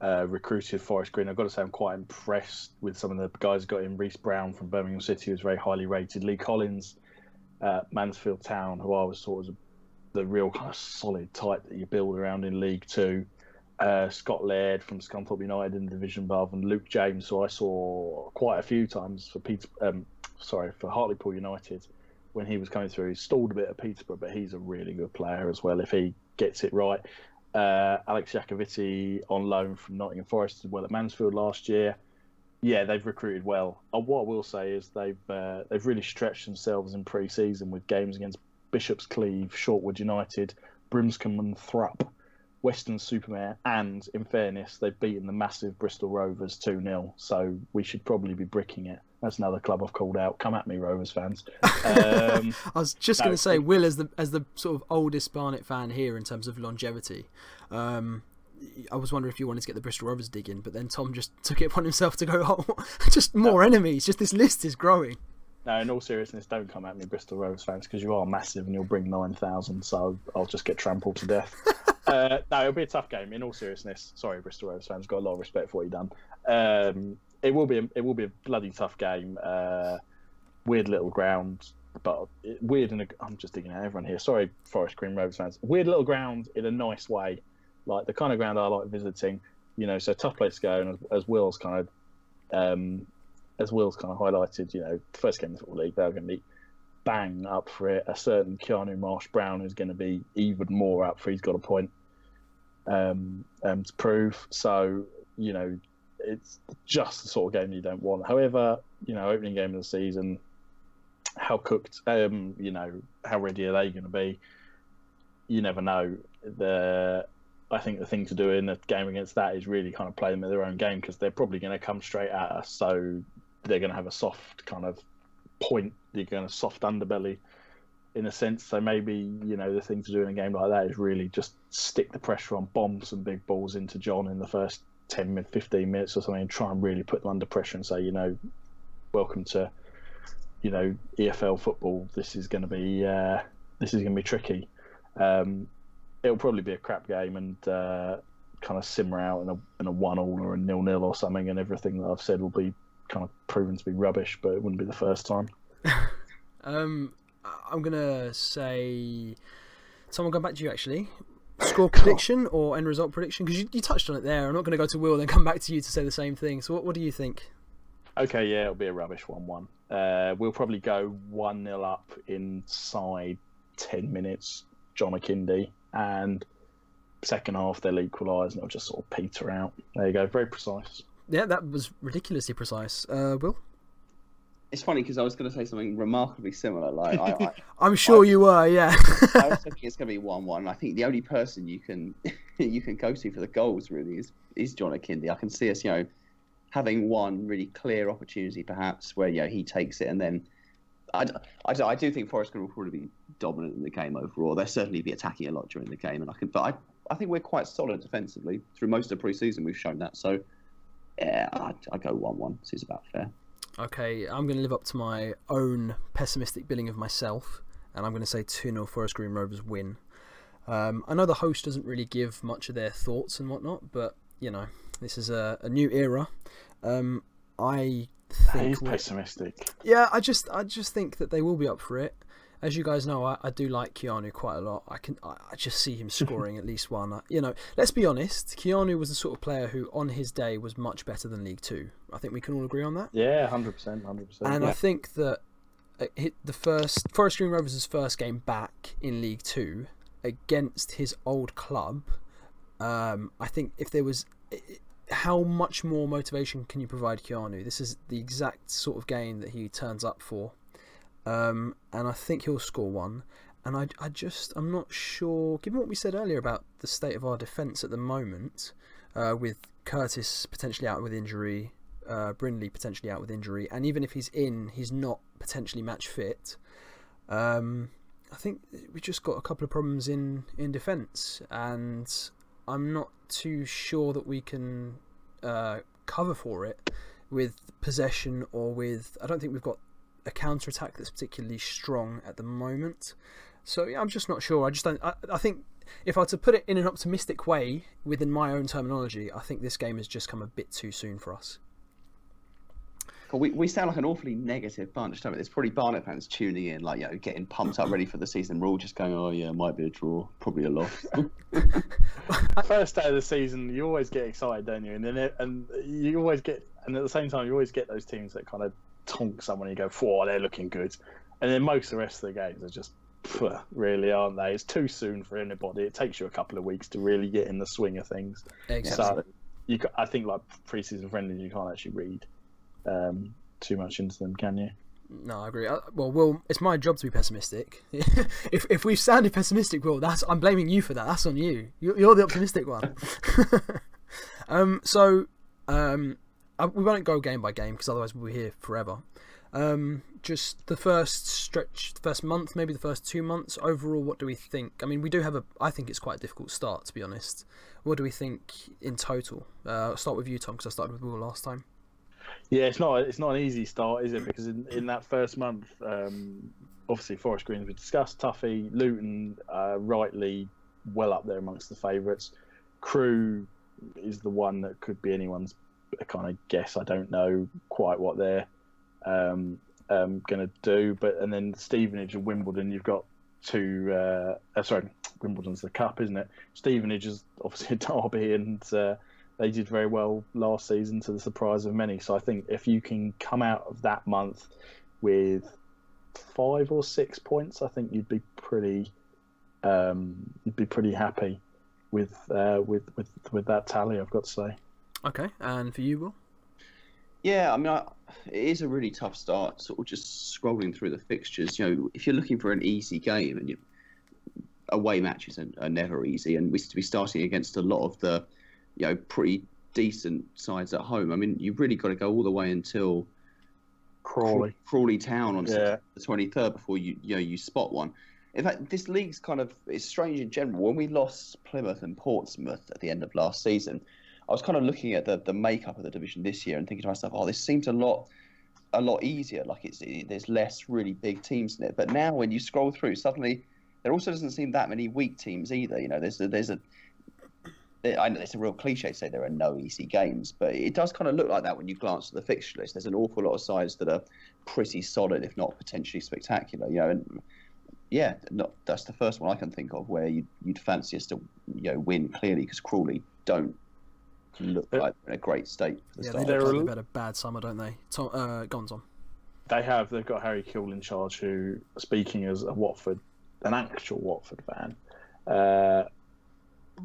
uh, recruited. Forest Green. I've got to say, I'm quite impressed with some of the guys got in. Reece Brown from Birmingham City was very highly rated. Lee Collins, uh, Mansfield Town, who I was sort of the real kind of solid type that you build around in League Two. Uh, Scott Laird from Scunthorpe United in the division above, and Luke James, who I saw quite a few times for Peter, um, sorry for Hartlepool United when he was coming through. He stalled a bit at Peterborough, but he's a really good player as well if he gets it right. Uh, Alex Iacovitti on loan from Nottingham Forest as well at Mansfield last year. Yeah, they've recruited well. Uh, what I will say is they've uh, they've really stretched themselves in pre-season with games against Bishops Cleeve, Shortwood United, Brimscombe and Thrupp, Weston-super-Mare, and in fairness, they've beaten the massive Bristol Rovers 2 0. So we should probably be bricking it. That's another club I've called out. Come at me, Rovers fans. Um, I was just No, going to say, Will, as the as the sort of oldest Barnet fan here in terms of longevity, um, I was wondering if you wanted to get the Bristol Rovers dig in, but then Tom just took it upon himself to go, oh, just more enemies. Just this list is growing. no, in all seriousness, don't come at me, Bristol Rovers fans, because you are massive and you'll bring 9,000, so I'll just get trampled to death. uh, no, it'll be a tough game. In all seriousness, sorry, Bristol Rovers fans, got a lot of respect for what you've done. Um, it will be a, it will be a bloody tough game. Uh, weird little ground, but weird and I'm just digging at everyone here. Sorry, Forest Green Rovers fans. Weird little ground in a nice way, like the kind of ground I like visiting. You know, so tough place to go, and as, Will's kind of, um, as Will's kind of highlighted, you know, first game of the football league, they're going to be bang up for it. A certain Keanu Marsh Brown is going to be even more up for. He's got a point um, um, to prove. So you know, it's just the sort of game you don't want. However, you know, opening game of the season, how cooked, um, you know, how ready are they going to be? You never know. The I think the thing to do in a game against that is really kind of play them at their own game because they're probably going to come straight at us. So they're going to have a soft kind of point. They're going to soft underbelly in a sense. So maybe you know the thing to do in a game like that is really just stick the pressure on, bomb some big balls into John in the first 10, 15 minutes or something, and try and really put them under pressure and say, you know, welcome to, you know, EFL football. This is going to be uh, this is going to be tricky. Um, it'll probably be a crap game and uh, kind of simmer out in a in a one all or a nil nil or something, and everything that I've said will be kind of proven to be rubbish. But it wouldn't be the first time. Um, I'm gonna say, someone go back to you actually. Score prediction or end result prediction? Because you, you touched on it there. I'm not going to go to Will and then come back to you to say the same thing. So what, what do you think? Okay, yeah, it'll be a rubbish one-one. Uh, we'll probably go one 0 up inside ten minutes. John Akinde and second half they'll equalise and it'll just sort of peter out. There you go, very precise. Yeah, that was ridiculously precise. Uh, Will, It's funny because I was going to say something remarkably similar. Like I, I, I'm sure you were. Yeah. I was thinking it's going to be one-one. I think the only person you can you can go to for the goals really is is John Akinde. I can see us, you know, having one really clear opportunity perhaps where you know he takes it and then. I, I, I do think Forest Green will probably be dominant in the game overall. They'll certainly be attacking a lot during the game, and I can. But I, I think we're quite solid defensively through most of the pre-season. We've shown that. So, yeah, I, I go one-one. Seems about fair. Okay, I'm going to live up to my own pessimistic billing of myself and I'm going to say 2 0 Forest Green Rovers win. Um, I know the host doesn't really give much of their thoughts and whatnot, but you know, this is a, a new era. Um, I think He's pessimistic. Yeah, I just I just think that they will be up for it. As you guys know, I, I do like Keanu quite a lot. I can I, I just see him scoring at least one. You know, let's be honest. Keanu was the sort of player who, on his day, was much better than League Two. I think we can all agree on that. Yeah, hundred percent, hundred percent. And yeah. I think that uh, hit the first Forest Green Rovers' first game back in League Two against his old club. Um, I think if there was how much more motivation can you provide Keanu? This is the exact sort of game that he turns up for. Um, and I think he'll score one. And I, I just, I'm not sure, given what we said earlier about the state of our defence at the moment, uh, with Curtis potentially out with injury, uh, Brindley potentially out with injury, and even if he's in, he's not potentially match fit. Um, I think we've just got a couple of problems in, in defence, and I'm not too sure that we can uh, cover for it with possession or with. I don't think we've got a counter attack that's particularly strong at the moment. So yeah, I'm just not sure. I just don't. I, I think if I were to put it in an optimistic way within my own terminology, I think this game has just come a bit too soon for us. We, we sound like an awfully negative bunch, don't we? There's probably Barnet fans tuning in, like, you know, getting pumped up ready for the season. We're all just going, oh, yeah, might be a draw, probably a loss. First day of the season, you always get excited, don't you? And then it, and you always get, and at the same time, you always get those teams that kind of tonk someone. And you go, "Whoa, they're looking good," and then most of the rest of the games are just really, aren't they? It's too soon for anybody. It takes you a couple of weeks to really get in the swing of things. Exactly. So you, I think, like preseason friendly, you can't actually read um, too much into them, can you? No, I agree. Well, Will, it's my job to be pessimistic. if if we've sounded pessimistic, Will, that's I'm blaming you for that. That's on you. You're the optimistic one. um, so um, we won't go game by game because otherwise we'll be here forever. Um, just the first stretch, the first month, maybe the first two months. Overall, what do we think? I mean, we do have a. I think it's quite a difficult start, to be honest. What do we think in total? Uh, I'll start with you, Tom, because I started with Will last time. Yeah, it's not it's not an easy start, is it? Because in, in that first month, um, obviously Forest Green we discussed, Tuffy, Luton, uh, rightly well up there amongst the favourites. Crewe is the one that could be anyone's kind of guess. I don't know quite what they're um, um, going to do, but and then Stevenage and Wimbledon, you've got two. Uh, uh, sorry, Wimbledon's the cup, isn't it? Stevenage is obviously a derby and. Uh, they did very well last season to the surprise of many. So I think if you can come out of that month with five or six points, I think you'd be pretty um, you'd be pretty happy with uh, with with with that tally. I've got to say. Okay, and for you, Will. Yeah, I mean, I, it is a really tough start. Sort of just scrolling through the fixtures. You know, if you're looking for an easy game, and you, away matches are, are never easy, and we to be starting against a lot of the you know, pretty decent sides at home. I mean, you've really got to go all the way until Crawley, Crawley Town on yeah. the twenty third before you you know you spot one. In fact, this league's kind of it's strange in general. When we lost Plymouth and Portsmouth at the end of last season, I was kind of looking at the the makeup of the division this year and thinking to myself, oh, this seems a lot a lot easier. Like it's there's less really big teams in it. But now when you scroll through, suddenly there also doesn't seem that many weak teams either. You know, there's a, there's a I know it's a real cliche to say there are no easy games, but it does kind of look like that when you glance at the fixture list. There's an awful lot of sides that are pretty solid, if not potentially spectacular. You know, and yeah, not, that's the first one I can think of where you'd, you'd fancy us to you know win clearly because Crawley don't look like they're in a great state. For the yeah, start. they look like they've had a bad summer, don't they? Tom, uh, go on, They have. They've got Harry Kewell in charge, who, speaking as a Watford, an actual Watford fan. Uh,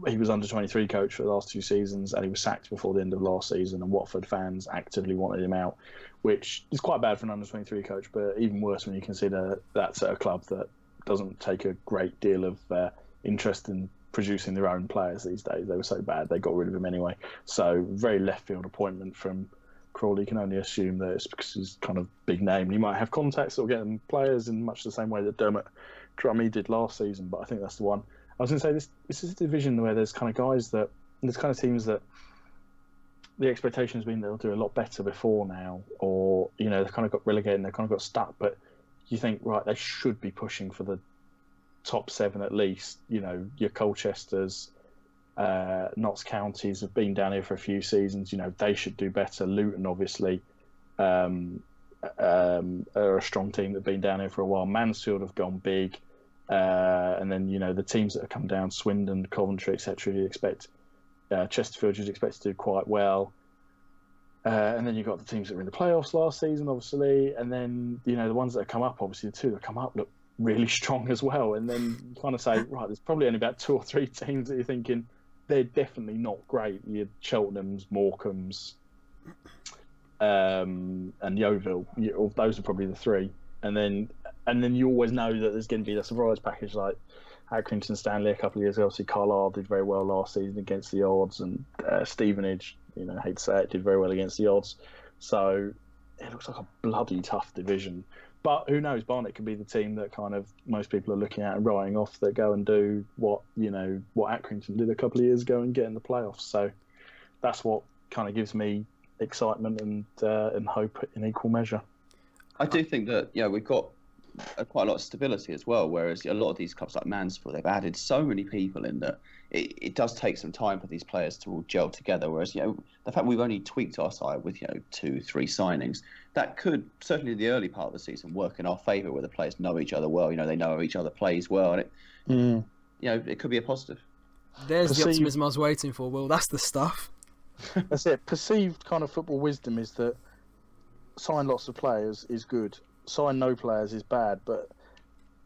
he was under 23 coach for the last two seasons and he was sacked before the end of last season and Watford fans actively wanted him out which is quite bad for an under 23 coach but even worse when you consider that's at a club that doesn't take a great deal of uh, interest in producing their own players these days. They were so bad they got rid of him anyway. So very left field appointment from Crawley. You can only assume that it's because he's kind of big name. He might have contacts that will get him players in much the same way that Dermot Drummy did last season but I think that's the one I was going to say this. This is a division where there's kind of guys that there's kind of teams that the expectation has been they'll do a lot better before now, or you know they've kind of got relegated and they've kind of got stuck. But you think right they should be pushing for the top seven at least. You know, your Colchester's, uh, Notts counties have been down here for a few seasons. You know, they should do better. Luton, obviously, um, um, are a strong team that've been down here for a while. Mansfield have gone big, uh, and then you know the teams that have come down, Swindon, Coventry, etc. You expect uh, Chesterfield, you'd expect to do quite well. Uh, and then you've got the teams that were in the playoffs last season, obviously, and then you know the ones that have come up. Obviously, the two that come up look really strong as well. And then kind of say, right, there's probably only about two or three teams that you're thinking they're definitely not great. Your Cheltenham's, Morecambe's, um, and Yeovil. You, those are probably the three. And then and then you always know that there's going to be the surprise package like Accrington Stanley a couple of years ago. Obviously, Carlisle did very well last season against the odds, and uh, Stevenage, you know, I hate to say it, did very well against the odds. So it looks like a bloody tough division. But who knows? Barnet could be the team that kind of most people are looking at and writing off that go and do what you know what Accrington did a couple of years ago and get in the playoffs. So that's what kind of gives me excitement and uh, and hope in equal measure. I do think that yeah we've got quite a lot of stability as well. Whereas a lot of these clubs like Mansfield, they've added so many people in that it, it does take some time for these players to all gel together. Whereas you know the fact we've only tweaked our side with you know two, three signings, that could certainly in the early part of the season work in our favour, where the players know each other well. You know they know each other plays well, and it mm. you know it could be a positive. There's Perceived... the optimism I was waiting for. Well, that's the stuff. that's it. Perceived kind of football wisdom is that sign lots of players is good sign no players is bad, but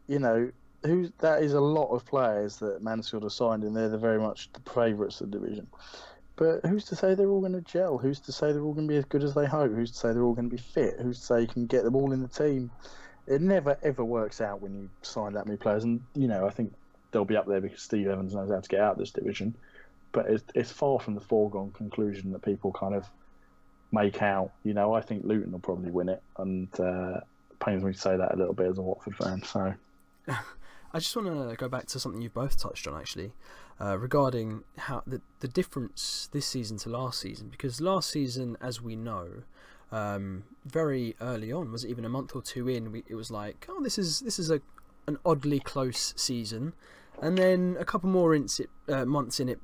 you know, who that is a lot of players that Mansfield have signed, and they're the very much the favourites of the division. But who's to say they're all going to gel? Who's to say they're all going to be as good as they hope? Who's to say they're all going to be fit? Who's to say you can get them all in the team? It never ever works out when you sign that many players, and you know I think they'll be up there because Steve Evans knows how to get out of this division. But it's, it's far from the foregone conclusion that people kind of make out. You know, I think Luton will probably win it, and uh, pains me to say that a little bit as a Watford fan. So, I just want to go back to something you've both touched on actually, uh, regarding how the the difference this season to last season. Because last season, as we know, um, very early on, was it even a month or two in, we, it was like, oh, this is this is a an oddly close season, and then a couple more in, uh, months in it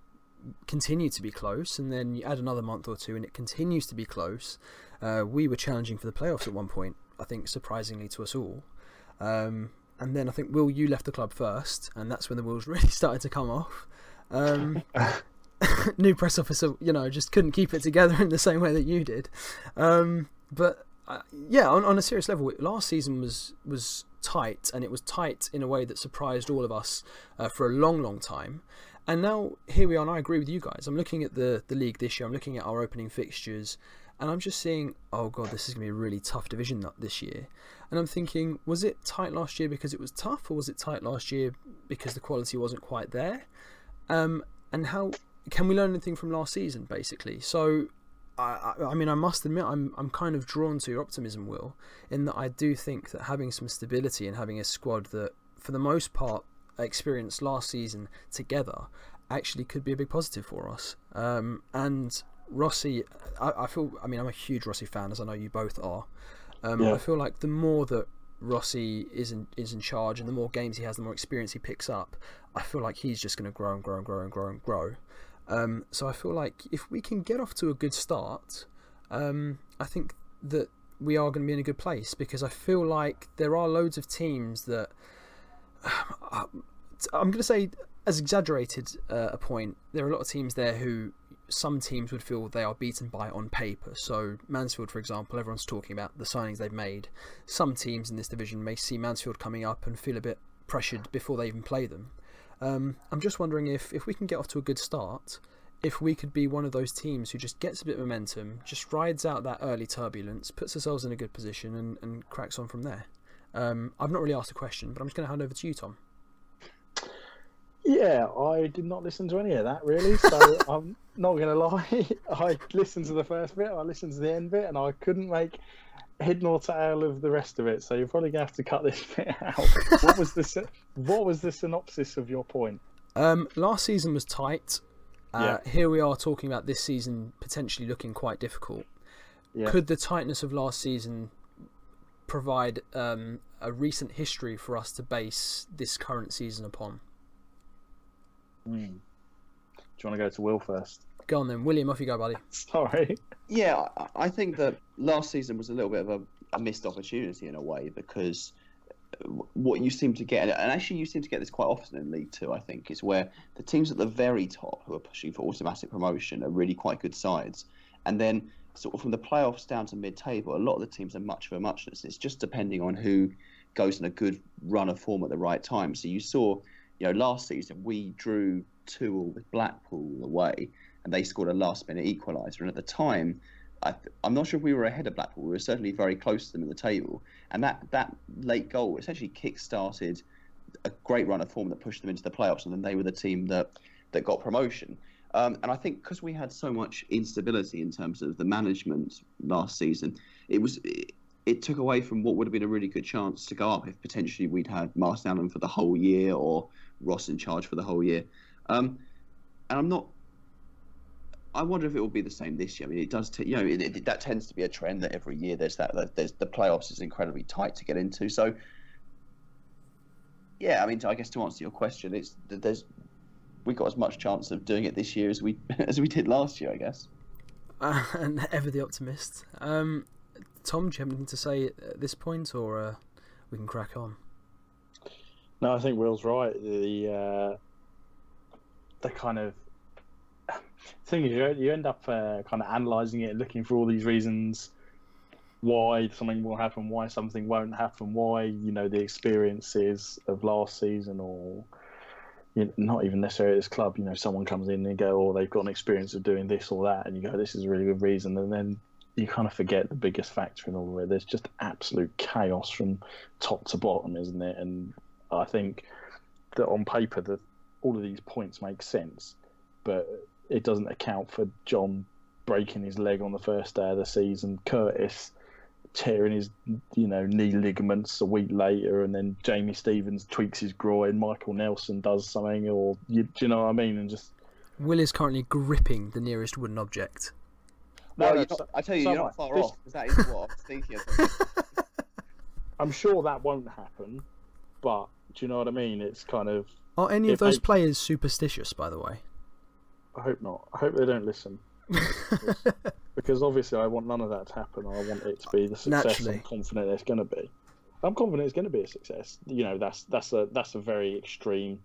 continued to be close, and then you add another month or two, and it continues to be close. Uh, we were challenging for the playoffs at one point, I think surprisingly to us all. Um, and then I think Will, you left the club first, and that's when the wheels really started to come off. Um, new press officer, you know, just couldn't keep it together in the same way that you did. Um, but uh, yeah, on, on a serious level, last season was was tight, and it was tight in a way that surprised all of us uh, for a long, long time. And now here we are, and I agree with you guys. I'm looking at the the league this year. I'm looking at our opening fixtures, and I'm just seeing, oh god, this is going to be a really tough division this year. And I'm thinking, was it tight last year because it was tough, or was it tight last year because the quality wasn't quite there? Um, and how can we learn anything from last season, basically? So, I, I, I mean, I must admit, I'm I'm kind of drawn to your optimism, Will, in that I do think that having some stability and having a squad that, for the most part, experienced last season together actually could be a big positive for us. Um, and Rossi, I, I, feel. I mean, I'm a huge Rossi fan, as I know you both are. Um, yeah. I feel like the more that Rossi is in is in charge, and the more games he has, the more experience he picks up. I feel like he's just going to grow and grow and grow and grow and grow. Um, so I feel like if we can get off to a good start, um, I think that we are going to be in a good place because I feel like there are loads of teams that I'm going to say as exaggerated uh, a point. There are a lot of teams there who some teams would feel they are beaten by on paper. So, Mansfield, for example, everyone's talking about the signings they've made. Some teams in this division may see Mansfield coming up and feel a bit pressured before they even play them. Um, I'm just wondering if, if we can get off to a good start, if we could be one of those teams who just gets a bit of momentum, just rides out that early turbulence, puts ourselves in a good position, and, and cracks on from there. Um, I've not really asked a question, but I'm just going to hand over to you, Tom. Yeah, I did not listen to any of that really, so I'm not going to lie. I listened to the first bit, I listened to the end bit, and I couldn't make head nor tail of the rest of it. So you're probably going to have to cut this bit out. what was the What was the synopsis of your point? Um, last season was tight. Uh, yeah. Here we are talking about this season potentially looking quite difficult. Yeah. Could the tightness of last season provide um, a recent history for us to base this current season upon. Mm. Do you want to go to Will first? Go on then, William. Off you go, buddy. Sorry. Yeah, I- I think that last season was a little bit of a, a missed opportunity in a way because what you seem to get, and actually you seem to get this quite often in League Two, I think, is where the teams at the very top who are pushing for automatic promotion are really quite good sides, and then sort of from the playoffs down to mid-table, a lot of the teams are much of a muchness. It's just depending on who goes in a good run of form at the right time. So you saw, you know, last season we drew two all with Blackpool away, and they scored a last-minute equaliser, and at the time. I, I'm not sure if we were ahead of Blackpool. We were certainly very close to them in the table, and that, that late goal essentially kick-started a great run of form that pushed them into the playoffs, and then they were the team that that got promotion. Um, and I think because we had so much instability in terms of the management last season, it was it, it took away from what would have been a really good chance to go up if potentially we'd had Martin Allen for the whole year or Ross in charge for the whole year. Um, and I'm not I wonder if it will be the same this year. I mean, it does. T- you know, it, it, that tends to be a trend that every year there's that, that. There's the playoffs is incredibly tight to get into. So, yeah, I mean, I guess to answer your question, it's there's we got as much chance of doing it this year as we as we did last year, I guess. Uh, and ever the optimist. Um, Tom, do you have anything to say at this point, or uh, we can crack on? No, I think Will's right. The uh, the kind of thing is, you, end up uh, kind of analysing it, looking for all these reasons why something will happen, why something won't happen, why you know the experiences of last season, or you know, not even necessarily this club. You know, someone comes in and go, "Oh, they've got an experience of doing this or that," and you go, "This is a really good reason," and then you kind of forget the biggest factor in all of it. There's just absolute chaos from top to bottom, isn't it? And I think that on paper, that all of these points make sense, but it doesn't account for John breaking his leg on the first day of the season, Curtis tearing his you know knee ligaments a week later, and then Jamie Stephens tweaks his groin, Michael Nelson does something, or you, do you know what I mean? And just Will is currently gripping the nearest wooden object. Well, no, you're so- not, I tell you, so you're not far This- off because that is what I was thinking of. I'm sure that won't happen, but do you know what I mean? It's kind of Are any of those they- players superstitious, by the way? I hope not. I hope they don't listen. because obviously I want none of that to happen. I want it to be the success Naturally. I'm confident it's going to be. I'm confident it's going to be a success. You know, that's that's a that's a very extreme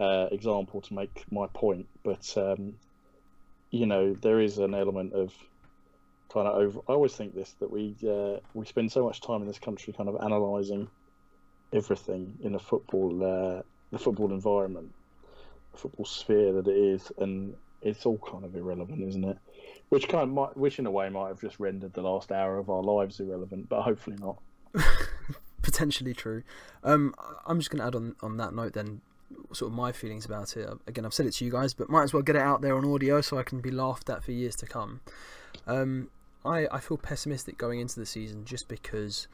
uh, example to make my point, but um, you know, there is an element of kind of over. I always think this that we uh, we spend so much time in this country kind of analysing everything in a football uh, the football environment, the football sphere that it is, and it's all kind of irrelevant, isn't it? Which kind of might, which in a way might have just rendered the last hour of our lives irrelevant, but hopefully not. Potentially true. Um, I'm just going to add on on that note then, sort of my feelings about it. Again, I've said it to you guys, but might as well get it out there on audio so I can be laughed at for years to come. Um, I I feel pessimistic going into the season just because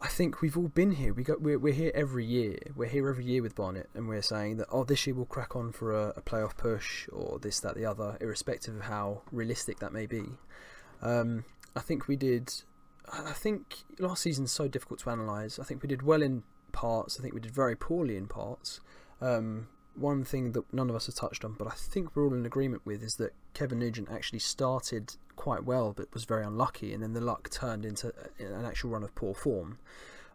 I think we've all been here. We got we're, we're here every year. We're here every year with Barnet, and we're saying that oh, this year we'll crack on for a, a playoff push or this, that, the other, irrespective of how realistic that may be. Um, I think we did. I think last season's so difficult to analyse. I think we did well in parts. I think we did very poorly in parts. Um, one thing that none of us have touched on, but I think we're all in agreement with, is that Kevin Nugent actually started quite well, but was very unlucky, and then the luck turned into an actual run of poor form.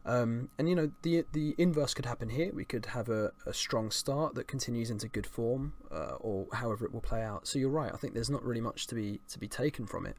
Um, and you know the the inverse could happen here. We could have a, a strong start that continues into good form, uh, or however it will play out. So you're right. I think there's not really much to be to be taken from it.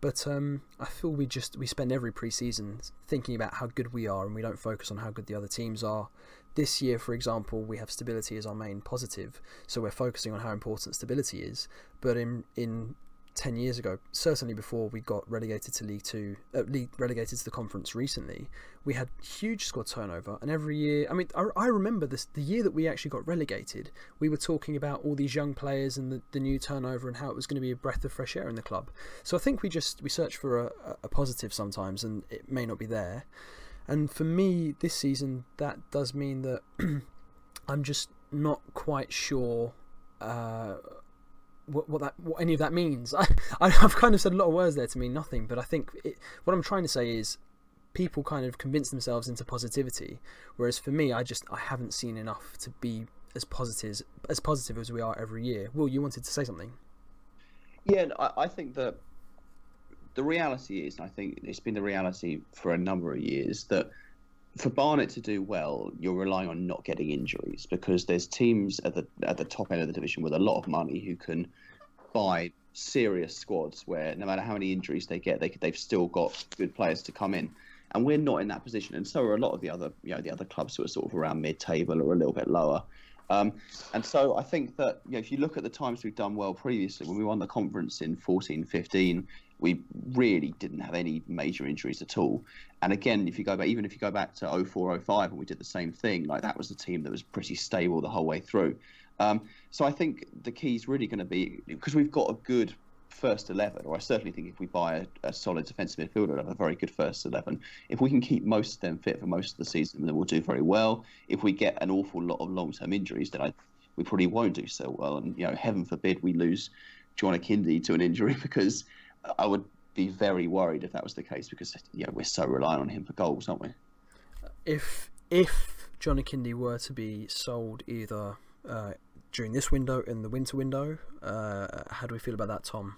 But um, I feel we just we spend every pre-season thinking about how good we are, and we don't focus on how good the other teams are. This year, for example, we have stability as our main positive, so we're focusing on how important stability is. But in in ten years ago, certainly before we got relegated to League Two, uh, league, relegated to the conference recently, we had huge squad turnover, and every year, I mean, I, I remember this the year that we actually got relegated. We were talking about all these young players and the, the new turnover and how it was going to be a breath of fresh air in the club. So I think we just we search for a, a positive sometimes, and it may not be there. And for me, this season, that does mean that I'm just not quite sure. Uh, what, what that what any of that means. I, I have kind of said a lot of words there to mean nothing, but I think it, what I'm trying to say is people kind of convince themselves into positivity, whereas for me, I just I haven't seen enough to be as positive as positive as we are every year. Will, you wanted to say something? Yeah, I, I think that the reality is, I think it's been the reality for a number of years that for Barnet to do well, you're relying on not getting injuries because there's teams at the at the top end of the division with a lot of money who can buy serious squads where no matter how many injuries they get, they they've still got good players to come in. And we're not in that position, and so are a lot of the other you know the other clubs who are sort of around mid-table or a little bit lower. Um, and so I think that you know, if you look at the times we've done well previously, when we won the conference in 14 15, we really didn't have any major injuries at all. And again, if you go back, even if you go back to 04 05, and we did the same thing, like that was a team that was pretty stable the whole way through. Um, so I think the key is really going to be because we've got a good first 11, or I certainly think if we buy a, a solid defensive midfielder, have a very good first 11. If we can keep most of them fit for most of the season, then we'll do very well. If we get an awful lot of long term injuries, then I, we probably won't do so well. And, you know, heaven forbid we lose John Akinde to an injury because I would be very worried if that was the case because, you know, we're so reliant on him for goals, aren't we? If, if John Akinde were to be sold either uh, during this window in the winter window, uh, how do we feel about that, Tom?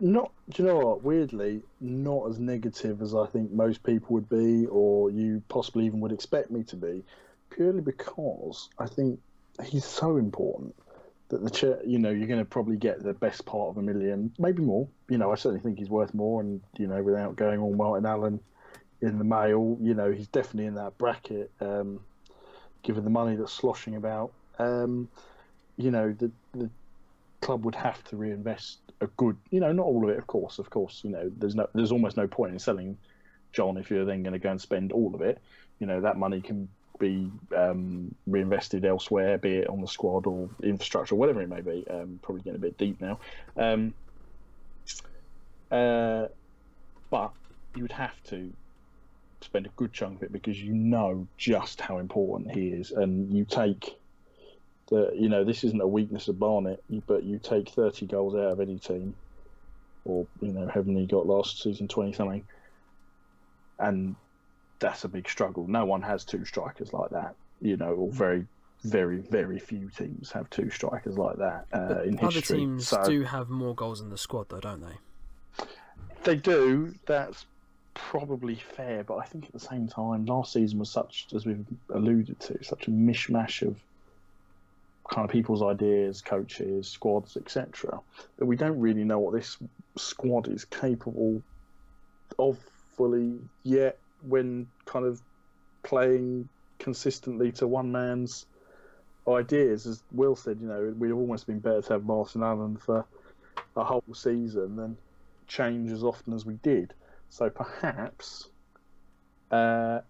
Not, do you know what? Weirdly, not as negative as I think most people would be, or you possibly even would expect me to be, purely because I think he's so important that the chair, you know, you're going to probably get the best part of a million, maybe more. You know, I certainly think he's worth more, and you know, without going all Martin Allen in the mail, you know, he's definitely in that bracket. Um, given the money that's sloshing about, um, you know, the the club would have to reinvest a good, you know, not all of it, of course, of course, you know, there's no, there's almost no point in selling John if you're then going to go and spend all of it. You know, that money can be um, reinvested elsewhere, be it on the squad or infrastructure, or whatever it may be. Um, probably getting a bit deep now. Um, uh, but you would have to spend a good chunk of it because you know just how important he is, and you take that you know this isn't a weakness of Barnet, but you take 30 goals out of any team, or you know, haven't he got last season 20 something, and that's a big struggle. No one has two strikers like that, you know, or very, very, very few teams have two strikers like that uh, in Other history. teams So- do have more goals in the squad, though, don't they? They do. That's probably fair, but I think at the same time, last season was such, as we've alluded to, such a mishmash of kind of people's ideas, coaches, squads, etc. That we don't really know what this squad is capable of fully yet. When kind of playing consistently to one man's ideas, as Will said, you know, we'd almost been better to have Martin Allen for a whole season than change as often as we did. So perhaps uh,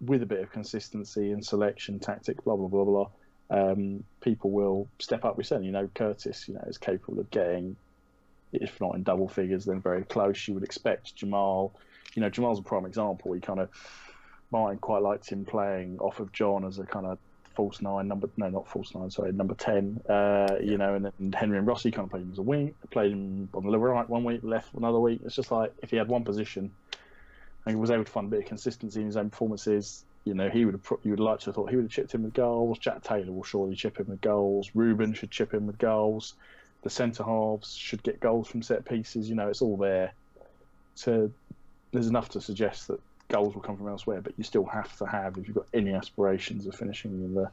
with a bit of consistency in selection, tactic, blah blah blah blah, um, people will step up. We certainly you know Curtis, you know, is capable of getting, if not in double figures, then very close. You would expect Jamal. You know, Jamal's a prime example. He kind of Martin quite liked him playing off of John as a kind of false nine, number no, not false nine, sorry, number ten. Uh, you know, and then Henry and Rossi kind of played him as a wing, played him on the right one week, left another week. It's just like if he had one position and he was able to find a bit of consistency in his own performances, you know, he would have. You would like to have thought he would have chipped him with goals. Jack Taylor will surely chip him with goals. Ruben should chip him with goals. The centre halves should get goals from set pieces. You know, it's all there. To there's enough to suggest that goals will come from elsewhere, but you still have to have, if you've got any aspirations of finishing in the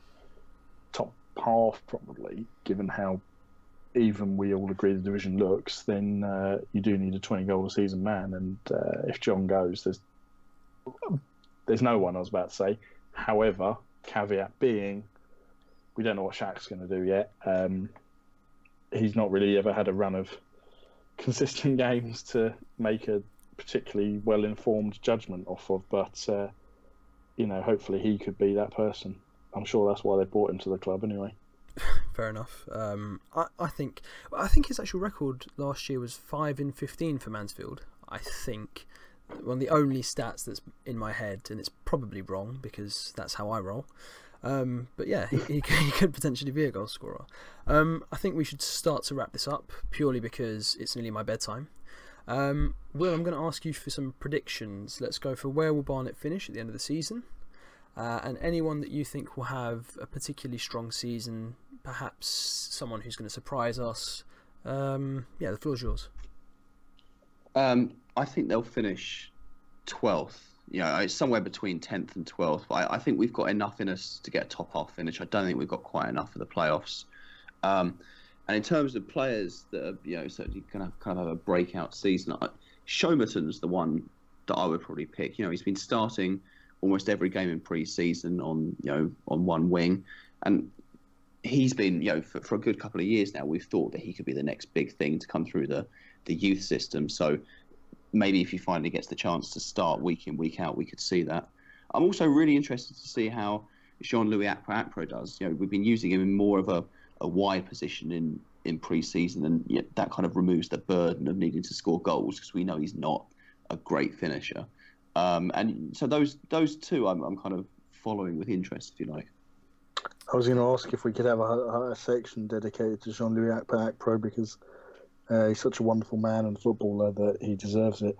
top half, probably, given how even we all agree the division looks, then uh, you do need a 20 goal a season man. And uh, if John goes, there's there's no one. I was about to say. However, caveat being, we don't know what Shaq's going to do yet. Um, he's not really ever had a run of consistent games to make a particularly well informed judgment off of, but uh, you know, hopefully he could be that person. I'm sure that's why they brought him to the club anyway. Fair enough. Um, I, I think I think his actual record last year was five in fifteen for Mansfield. I think one of the only stats that's in my head, and it's probably wrong because that's how I roll. Um, but yeah, he, he, he could potentially be a goal scorer. Um, I think we should start to wrap this up purely because it's nearly my bedtime. Um, Will, I'm going to ask you for some predictions. Let's go for where will Barnet finish at the end of the season, uh, and anyone that you think will have a particularly strong season. Perhaps someone who's going to surprise us. Um, yeah, the floor's yours. Um, I think they'll finish 12th. You know, it's somewhere between 10th and 12th. But I, I think we've got enough in us to get a top half finish. I don't think we've got quite enough for the playoffs. Um, and in terms of players that are, you know, certainly going to kind of have a breakout season, Shomerton's the one that I would probably pick. You know, he's been starting almost every game in pre-season on, you know, on one wing, and he's been, you know, for, for a good couple of years now. We've thought that he could be the next big thing to come through the the youth system. So maybe if he finally gets the chance to start week in week out, we could see that. I'm also really interested to see how Jean Louis Akpa Akpro does. You know, we've been using him in more of a, a wide position in in pre-season, and yet that kind of removes the burden of needing to score goals because we know he's not a great finisher. Um, and so those those two, I'm, I'm kind of following with interest, if you like. I was going to ask if we could have a, a section dedicated to Jean Louis Akpa Akpro because uh, he's such a wonderful man and footballer that he deserves it.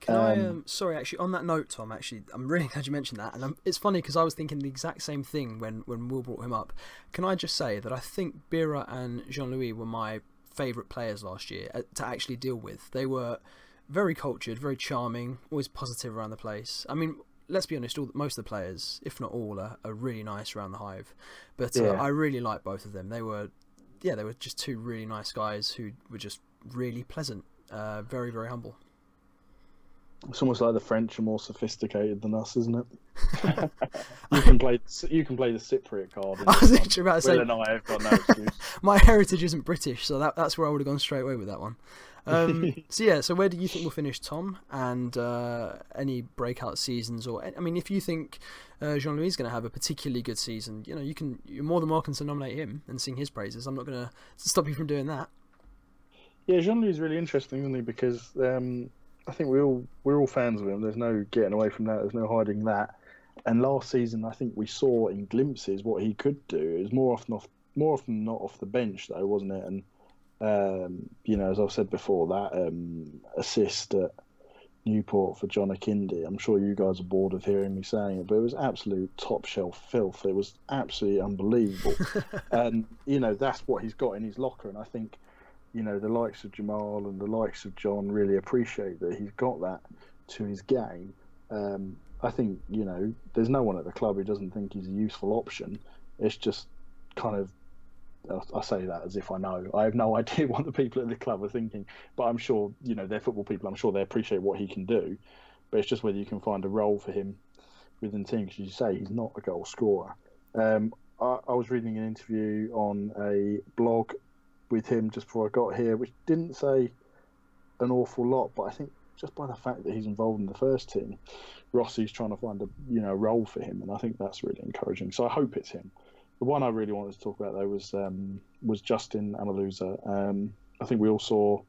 Can um, I? Um, sorry, actually, on that note, Tom. Actually, I'm really glad you mentioned that, and I'm, it's funny because I was thinking the exact same thing when when Will brought him up. Can I just say that I think Bira and Jean Louis were my favourite players last year uh, to actually deal with. They were very cultured, very charming, always positive around the place. I mean, let's be honest, all, most of the players, if not all, are, are really nice around the hive. But uh, I really like both of them. They were, yeah, they were just two really nice guys who were just really pleasant, uh, very very humble. It's almost like the French are more sophisticated than us, isn't it? you can play you can play the Cypriot card. I was literally about to say. Will and I have got no excuse. My heritage isn't British, so that, that's where I would have gone straight away with that one. Um, so yeah, so where do you think we'll finish, Tom? And uh, any breakout seasons, or I mean, if you think uh, Jean Louis is going to have a particularly good season, you know, you can you're more than welcome to nominate him and sing his praises. I'm not going to stop you from doing that. Yeah, Jean Louis is really interesting, isn't he? Because um, I think we all we're all fans of him. There's no getting away from that. There's no hiding that. And last season, I think we saw in glimpses what he could do. It was more often off, more often not off the bench, though, wasn't it? And um, you know, as I've said before, that um, assist at Newport for John Akinde. I'm sure you guys are bored of hearing me saying it, but it was absolute top shelf filth. It was absolutely unbelievable. and you know, that's what he's got in his locker. And I think you know, the likes of Jamal and the likes of John really appreciate that he's got that to his game. Um, I think, you know, there's no one at the club who doesn't think he's a useful option. It's just kind of, I say that as if I know. I have no idea what the people at the club are thinking, but I'm sure, you know, they're football people. I'm sure they appreciate what he can do, but it's just whether you can find a role for him within the team. Because you say he's not a goal scorer. Um, I, I was reading an interview on a blog with him just before I got here, which didn't say an awful lot, but I think just by the fact that he's involved in the first team, Rossi's trying to find a you know role for him, and I think that's really encouraging. So I hope it's him. The one I really wanted to talk about though was um, was Justin Amaluzor. Um, I think we all saw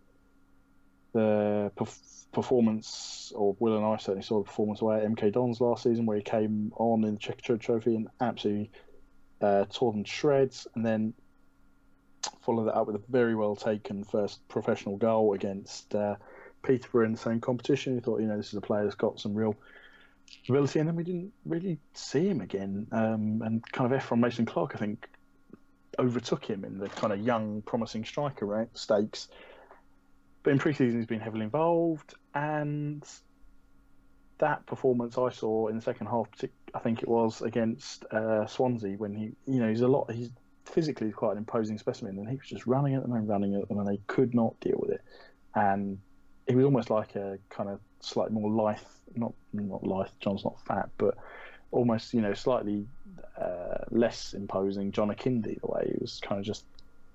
the perf- performance, or Will and I certainly saw the performance away at MK Dons last season, where he came on in the Checkatrade Trophy and absolutely uh, tore them to shreds, and then follow that up with a very well taken first professional goal against uh, Peterborough in the same competition. You thought, you know, this is a player that's got some real ability, and then we didn't really see him again. Um, and kind of Ephron Mason Clark, I think, overtook him in the kind of young, promising striker right, stakes. But in pre-season, he's been heavily involved, and that performance I saw in the second half, I think it was against uh, Swansea, when he, you know, he's a lot. He's physically quite an imposing specimen, and he was just running at them and running at them, and they could not deal with it. And he was almost like a kind of slightly more lithe, not not lithe. John's not fat, but almost you know slightly uh, less imposing John Akinde the way he was kind of just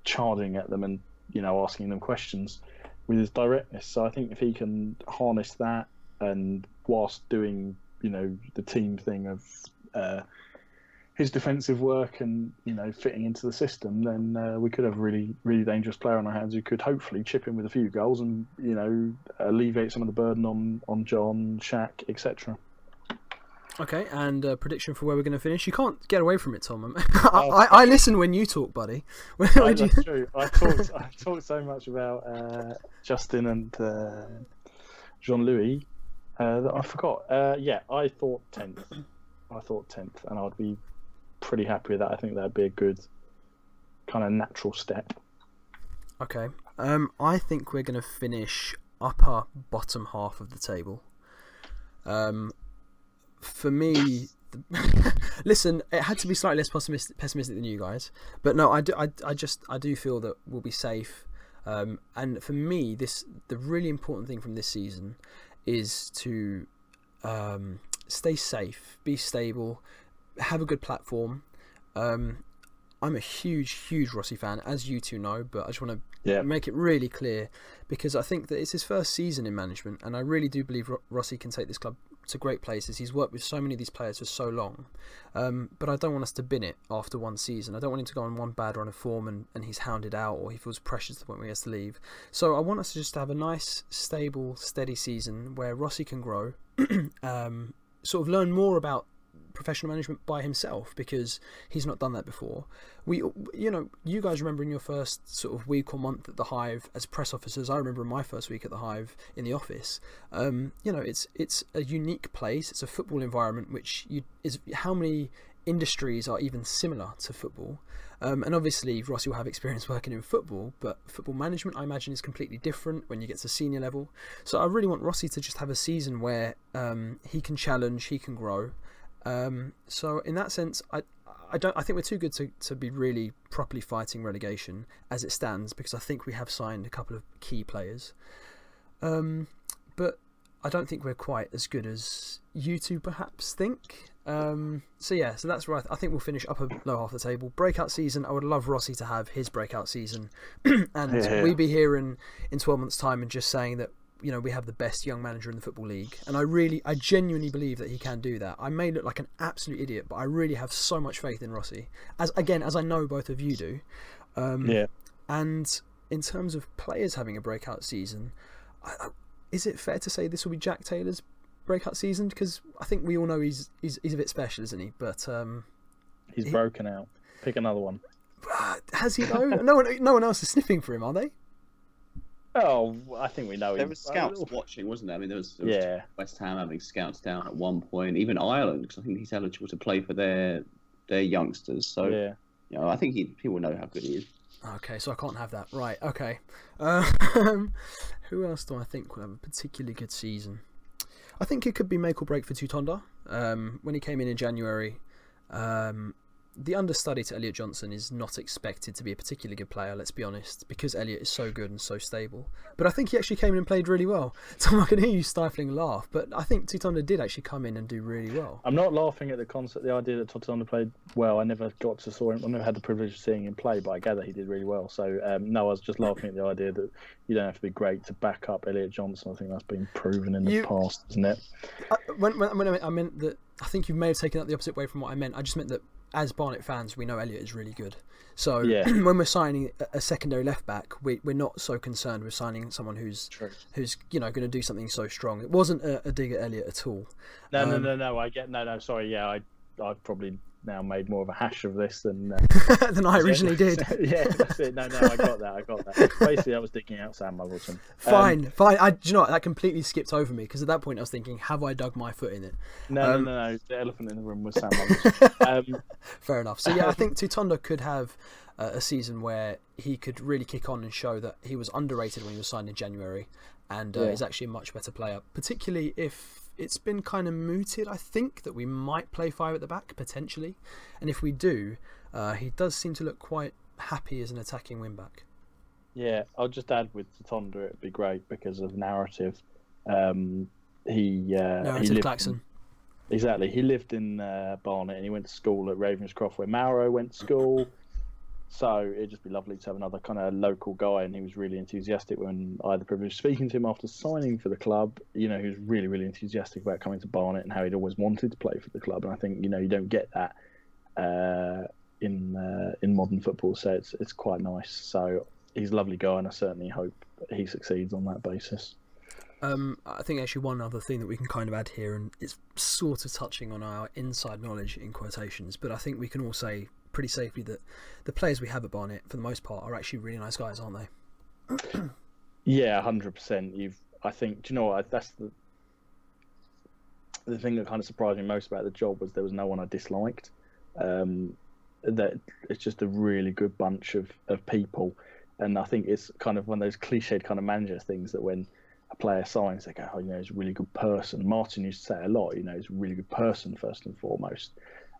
charging at them and you know asking them questions with his directness. So I think if he can harness that and whilst doing you know the team thing of uh, his defensive work and you know fitting into the system, then uh, we could have a really really dangerous player on our hands who could hopefully chip in with a few goals and you know alleviate some of the burden on on John, Shaq, etc. Okay, and uh, prediction for where we're going to finish. You can't get away from it, Tom. I, I, I, listen when you talk, buddy. Where, no, that's you... true. I talked, I talked so much about uh, Justin and uh, Jean Louis uh, that I forgot. Uh, yeah, I thought tenth. I thought tenth, and I'd be pretty happy with that. I think that'd be a good kind of natural step. Okay. Um, I think we're going to finish upper bottom half of the table. Um, for me, listen, it had to be slightly less pessimistic, pessimistic than you guys, but no, I do, I, I just, I do feel that we'll be safe. Um, and for me, this the really important thing from this season is to um, stay safe, be stable, have a good platform. Um, I'm a huge, huge Rossi fan, as you two know, but I just want to Yeah. make it really clear because I think that it's his first season in management, and I really do believe Rossi can take this club to great places. He's worked with so many of these players for so long, um, but I don't want us to bin it after one season. I don't want him to go on one bad run of form and, and he's hounded out or he feels pressured to the point where he has to leave. So I want us to just have a nice, stable, steady season where Rossi can grow, um, sort of learn more about professional management by himself because he's not done that before. We, you know, you guys remember in your first sort of week or month at the Hive as press officers. I remember in my first week at the Hive in the office. Um, you know, it's it's a unique place. It's a football environment which you is how many industries are even similar to football. Um, and obviously, Rossi will have experience working in football, but football management, I imagine, is completely different when you get to senior level. So I really want Rossi to just have a season where um, he can challenge, he can grow. Um, so in that sense, I I don't I think we're too good to, to be really properly fighting relegation as it stands because I think we have signed a couple of key players. Um, but I don't think we're quite as good as you two perhaps think. Um, so yeah, so that's right. I think we'll finish upper low half of the table. Breakout season. I would love Rossi to have his breakout season, and Yeah. we be here in in twelve months' time and just saying that you know we have the best young manager in the football league. And I really, I genuinely believe that he can do that. I may look like an absolute idiot, but I really have so much faith in Rossi. As again, as I know both of you do. Um, Yeah. and in terms of players having a breakout season, I, I, is it fair to say this will be Jack Taylor's breakout season? Because I think we all know he's he's, he's a bit special, isn't he? But um, He's He- broken out. Pick another one. has he though? no one no one else is sniffing for him, are they? Oh, I think we know There him. was scouts watching, wasn't there? I mean, there was, there was Yeah. West Ham having scouts down at one point, even Ireland, because I think he's eligible to play for their their youngsters. So, Yeah. you know, I think he, people know how good he is. Okay, so I can't have that. Right. Okay. Um, who else do I think will have a particularly good season? I think it could be make or break for Tutonda. Um, when he came in in January, um, the understudy to Elliot Johnson is not expected to be a particularly good player. Let's be honest, because Elliot is so good and so stable. But I think he actually came in and played really well. Tom, I can hear you stifling a laugh, but I think Tutonda did actually come in and do really well. I'm not laughing at the concept, the idea that Tutonda played well. I never got to saw him. I never had the privilege of seeing him play, but I gather he did really well. So um, no, I was just laughing at the idea that you don't have to be great to back up Elliot Johnson. I think that's been proven in the You- past, isn't it? Uh, when, when, when I, meant, I meant that I think you may have taken that the opposite way from what I meant. I just meant that as Barnet fans, we know Elliot is really good. So Yeah. when we're signing a, secondary left back, we, we're not so concerned with signing someone who's True. who's you know going to do something so strong. It wasn't a, a dig at Elliot at all. No, no, Um, no, no. I get no, no. Sorry. Yeah, I, I've probably now made more of a hash of this than uh, than I originally did. yeah, that's it. No, no, I got that. I got that. Basically, I was digging out Sam Muggleton. Um, Fine, fine. I, do you know what? That completely skipped over me because at that point I was thinking, have I dug my foot in it? no, um, no, no, no. The elephant in the room was Sam Muggleton. um, Fair enough. So yeah, I think Tutonda could have uh, a season where he could really kick on and show that he was underrated when he was signed in January, and uh, Yeah. is actually a much better player. Particularly if it's been kind of mooted, I think that we might play five at the back potentially, and if we do, uh, he does seem to look quite happy as an attacking wing back. Yeah, I'll just add with Tonda, it'd be great because of narrative. Um, he uh, he Narrative lived Claxon. exactly. He lived in uh, Barnet and he went to school at Ravenscroft, where Mauro went to school. So it'd just be lovely to have another kind of local guy, and he was really enthusiastic when I had the privilege of speaking to him after signing for the club. You know, he was really, really enthusiastic about coming to Barnet and how he'd always wanted to play for the club. And I think you know you don't get that uh, in uh, in modern football, so it's it's quite nice. So he's a lovely guy, and I certainly hope he succeeds on that basis. Um, I think actually one other thing that we can kind of add here, and it's sort of touching on our inside knowledge in quotations, but I think we can all say pretty safely that the players we have at Barnet, for the most part, are actually really nice guys, aren't they? Yeah, hundred percent. You've I think, do you know what? That's the the thing that kind of surprised me most about the job was there was no one I disliked. Um, that it's just a really good bunch of, of people, and I think it's kind of one of those cliched kind of manager things that when a player signs, they go, "Oh, you know, he's a really good person." Martin used to say a lot, you know, he's a really good person first and foremost,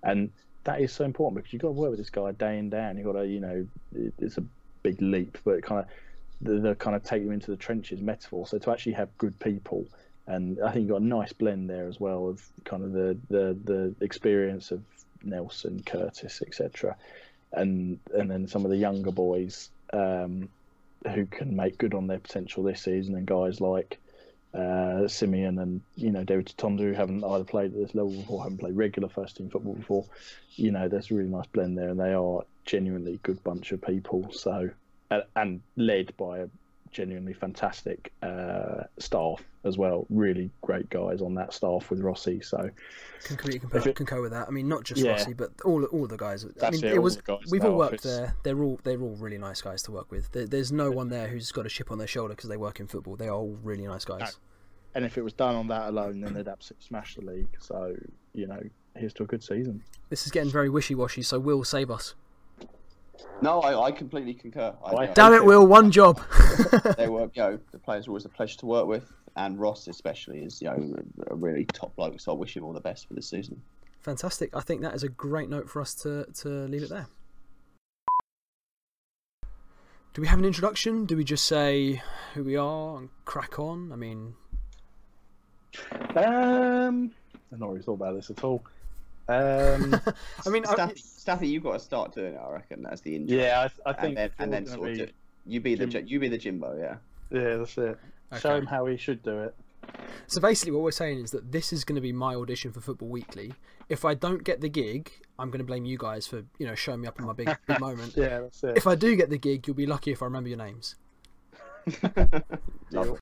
and that is so important because you've got to work with this guy day in day. You've got to, you know, it, it's a big leap, but kind of the, the kind of take them into the trenches metaphor. So to actually have good people, and I think you've got a nice blend there as well of kind of the the, the experience of Nelson, Curtis, etc., and and then some of the younger boys um, who can make good on their potential this season, and guys like uh, Simeon and you know David Tondu who haven't either played at this level before, haven't played regular first team football before. You know, there's a really nice blend there, and they are genuinely good bunch of people. So and, and led by a genuinely fantastic uh, staff as well. Really great guys on that staff with Rossi. So completely concur, it- concur with that. I mean, not just Yeah. Rossi, but all all the guys. I mean, it, it was the we've all worked office. there. They're all they're all really nice guys to work with. There, there's no one there who's got a chip on their shoulder because they work in football. They are all really nice guys. and if it was done on that alone, then they'd absolutely smash the league. So you know, here's to a good season. This is getting very wishy washy. So Will save us. No, I, I completely concur. I, I- Damn it, Will! One job. they were, you know, the players are always a pleasure to work with, and Ross especially is, you know, a really top bloke. So I wish him all the best for this season. Fantastic. I think that is a great note for us to, to leave it there. Do we have an introduction? Do we just say who we are and crack on? I mean, Um, I've not really thought about this at all. Um, I mean, I, Staffy, Staffy, you've got to start doing it. I reckon as the intro. yeah, I, I think and then, and then it's sort of you be the Jim- Ji- you be the Jimbo, yeah. yeah, that's it. Show him how he should do it. so basically, what we're saying is that this is going to be my audition for Football Weekly. If I don't get the gig, I'm going to blame you guys for you know showing me up in my big big moment. Yeah, that's it. If I do get the gig, you'll be lucky if I remember your names. Lovely.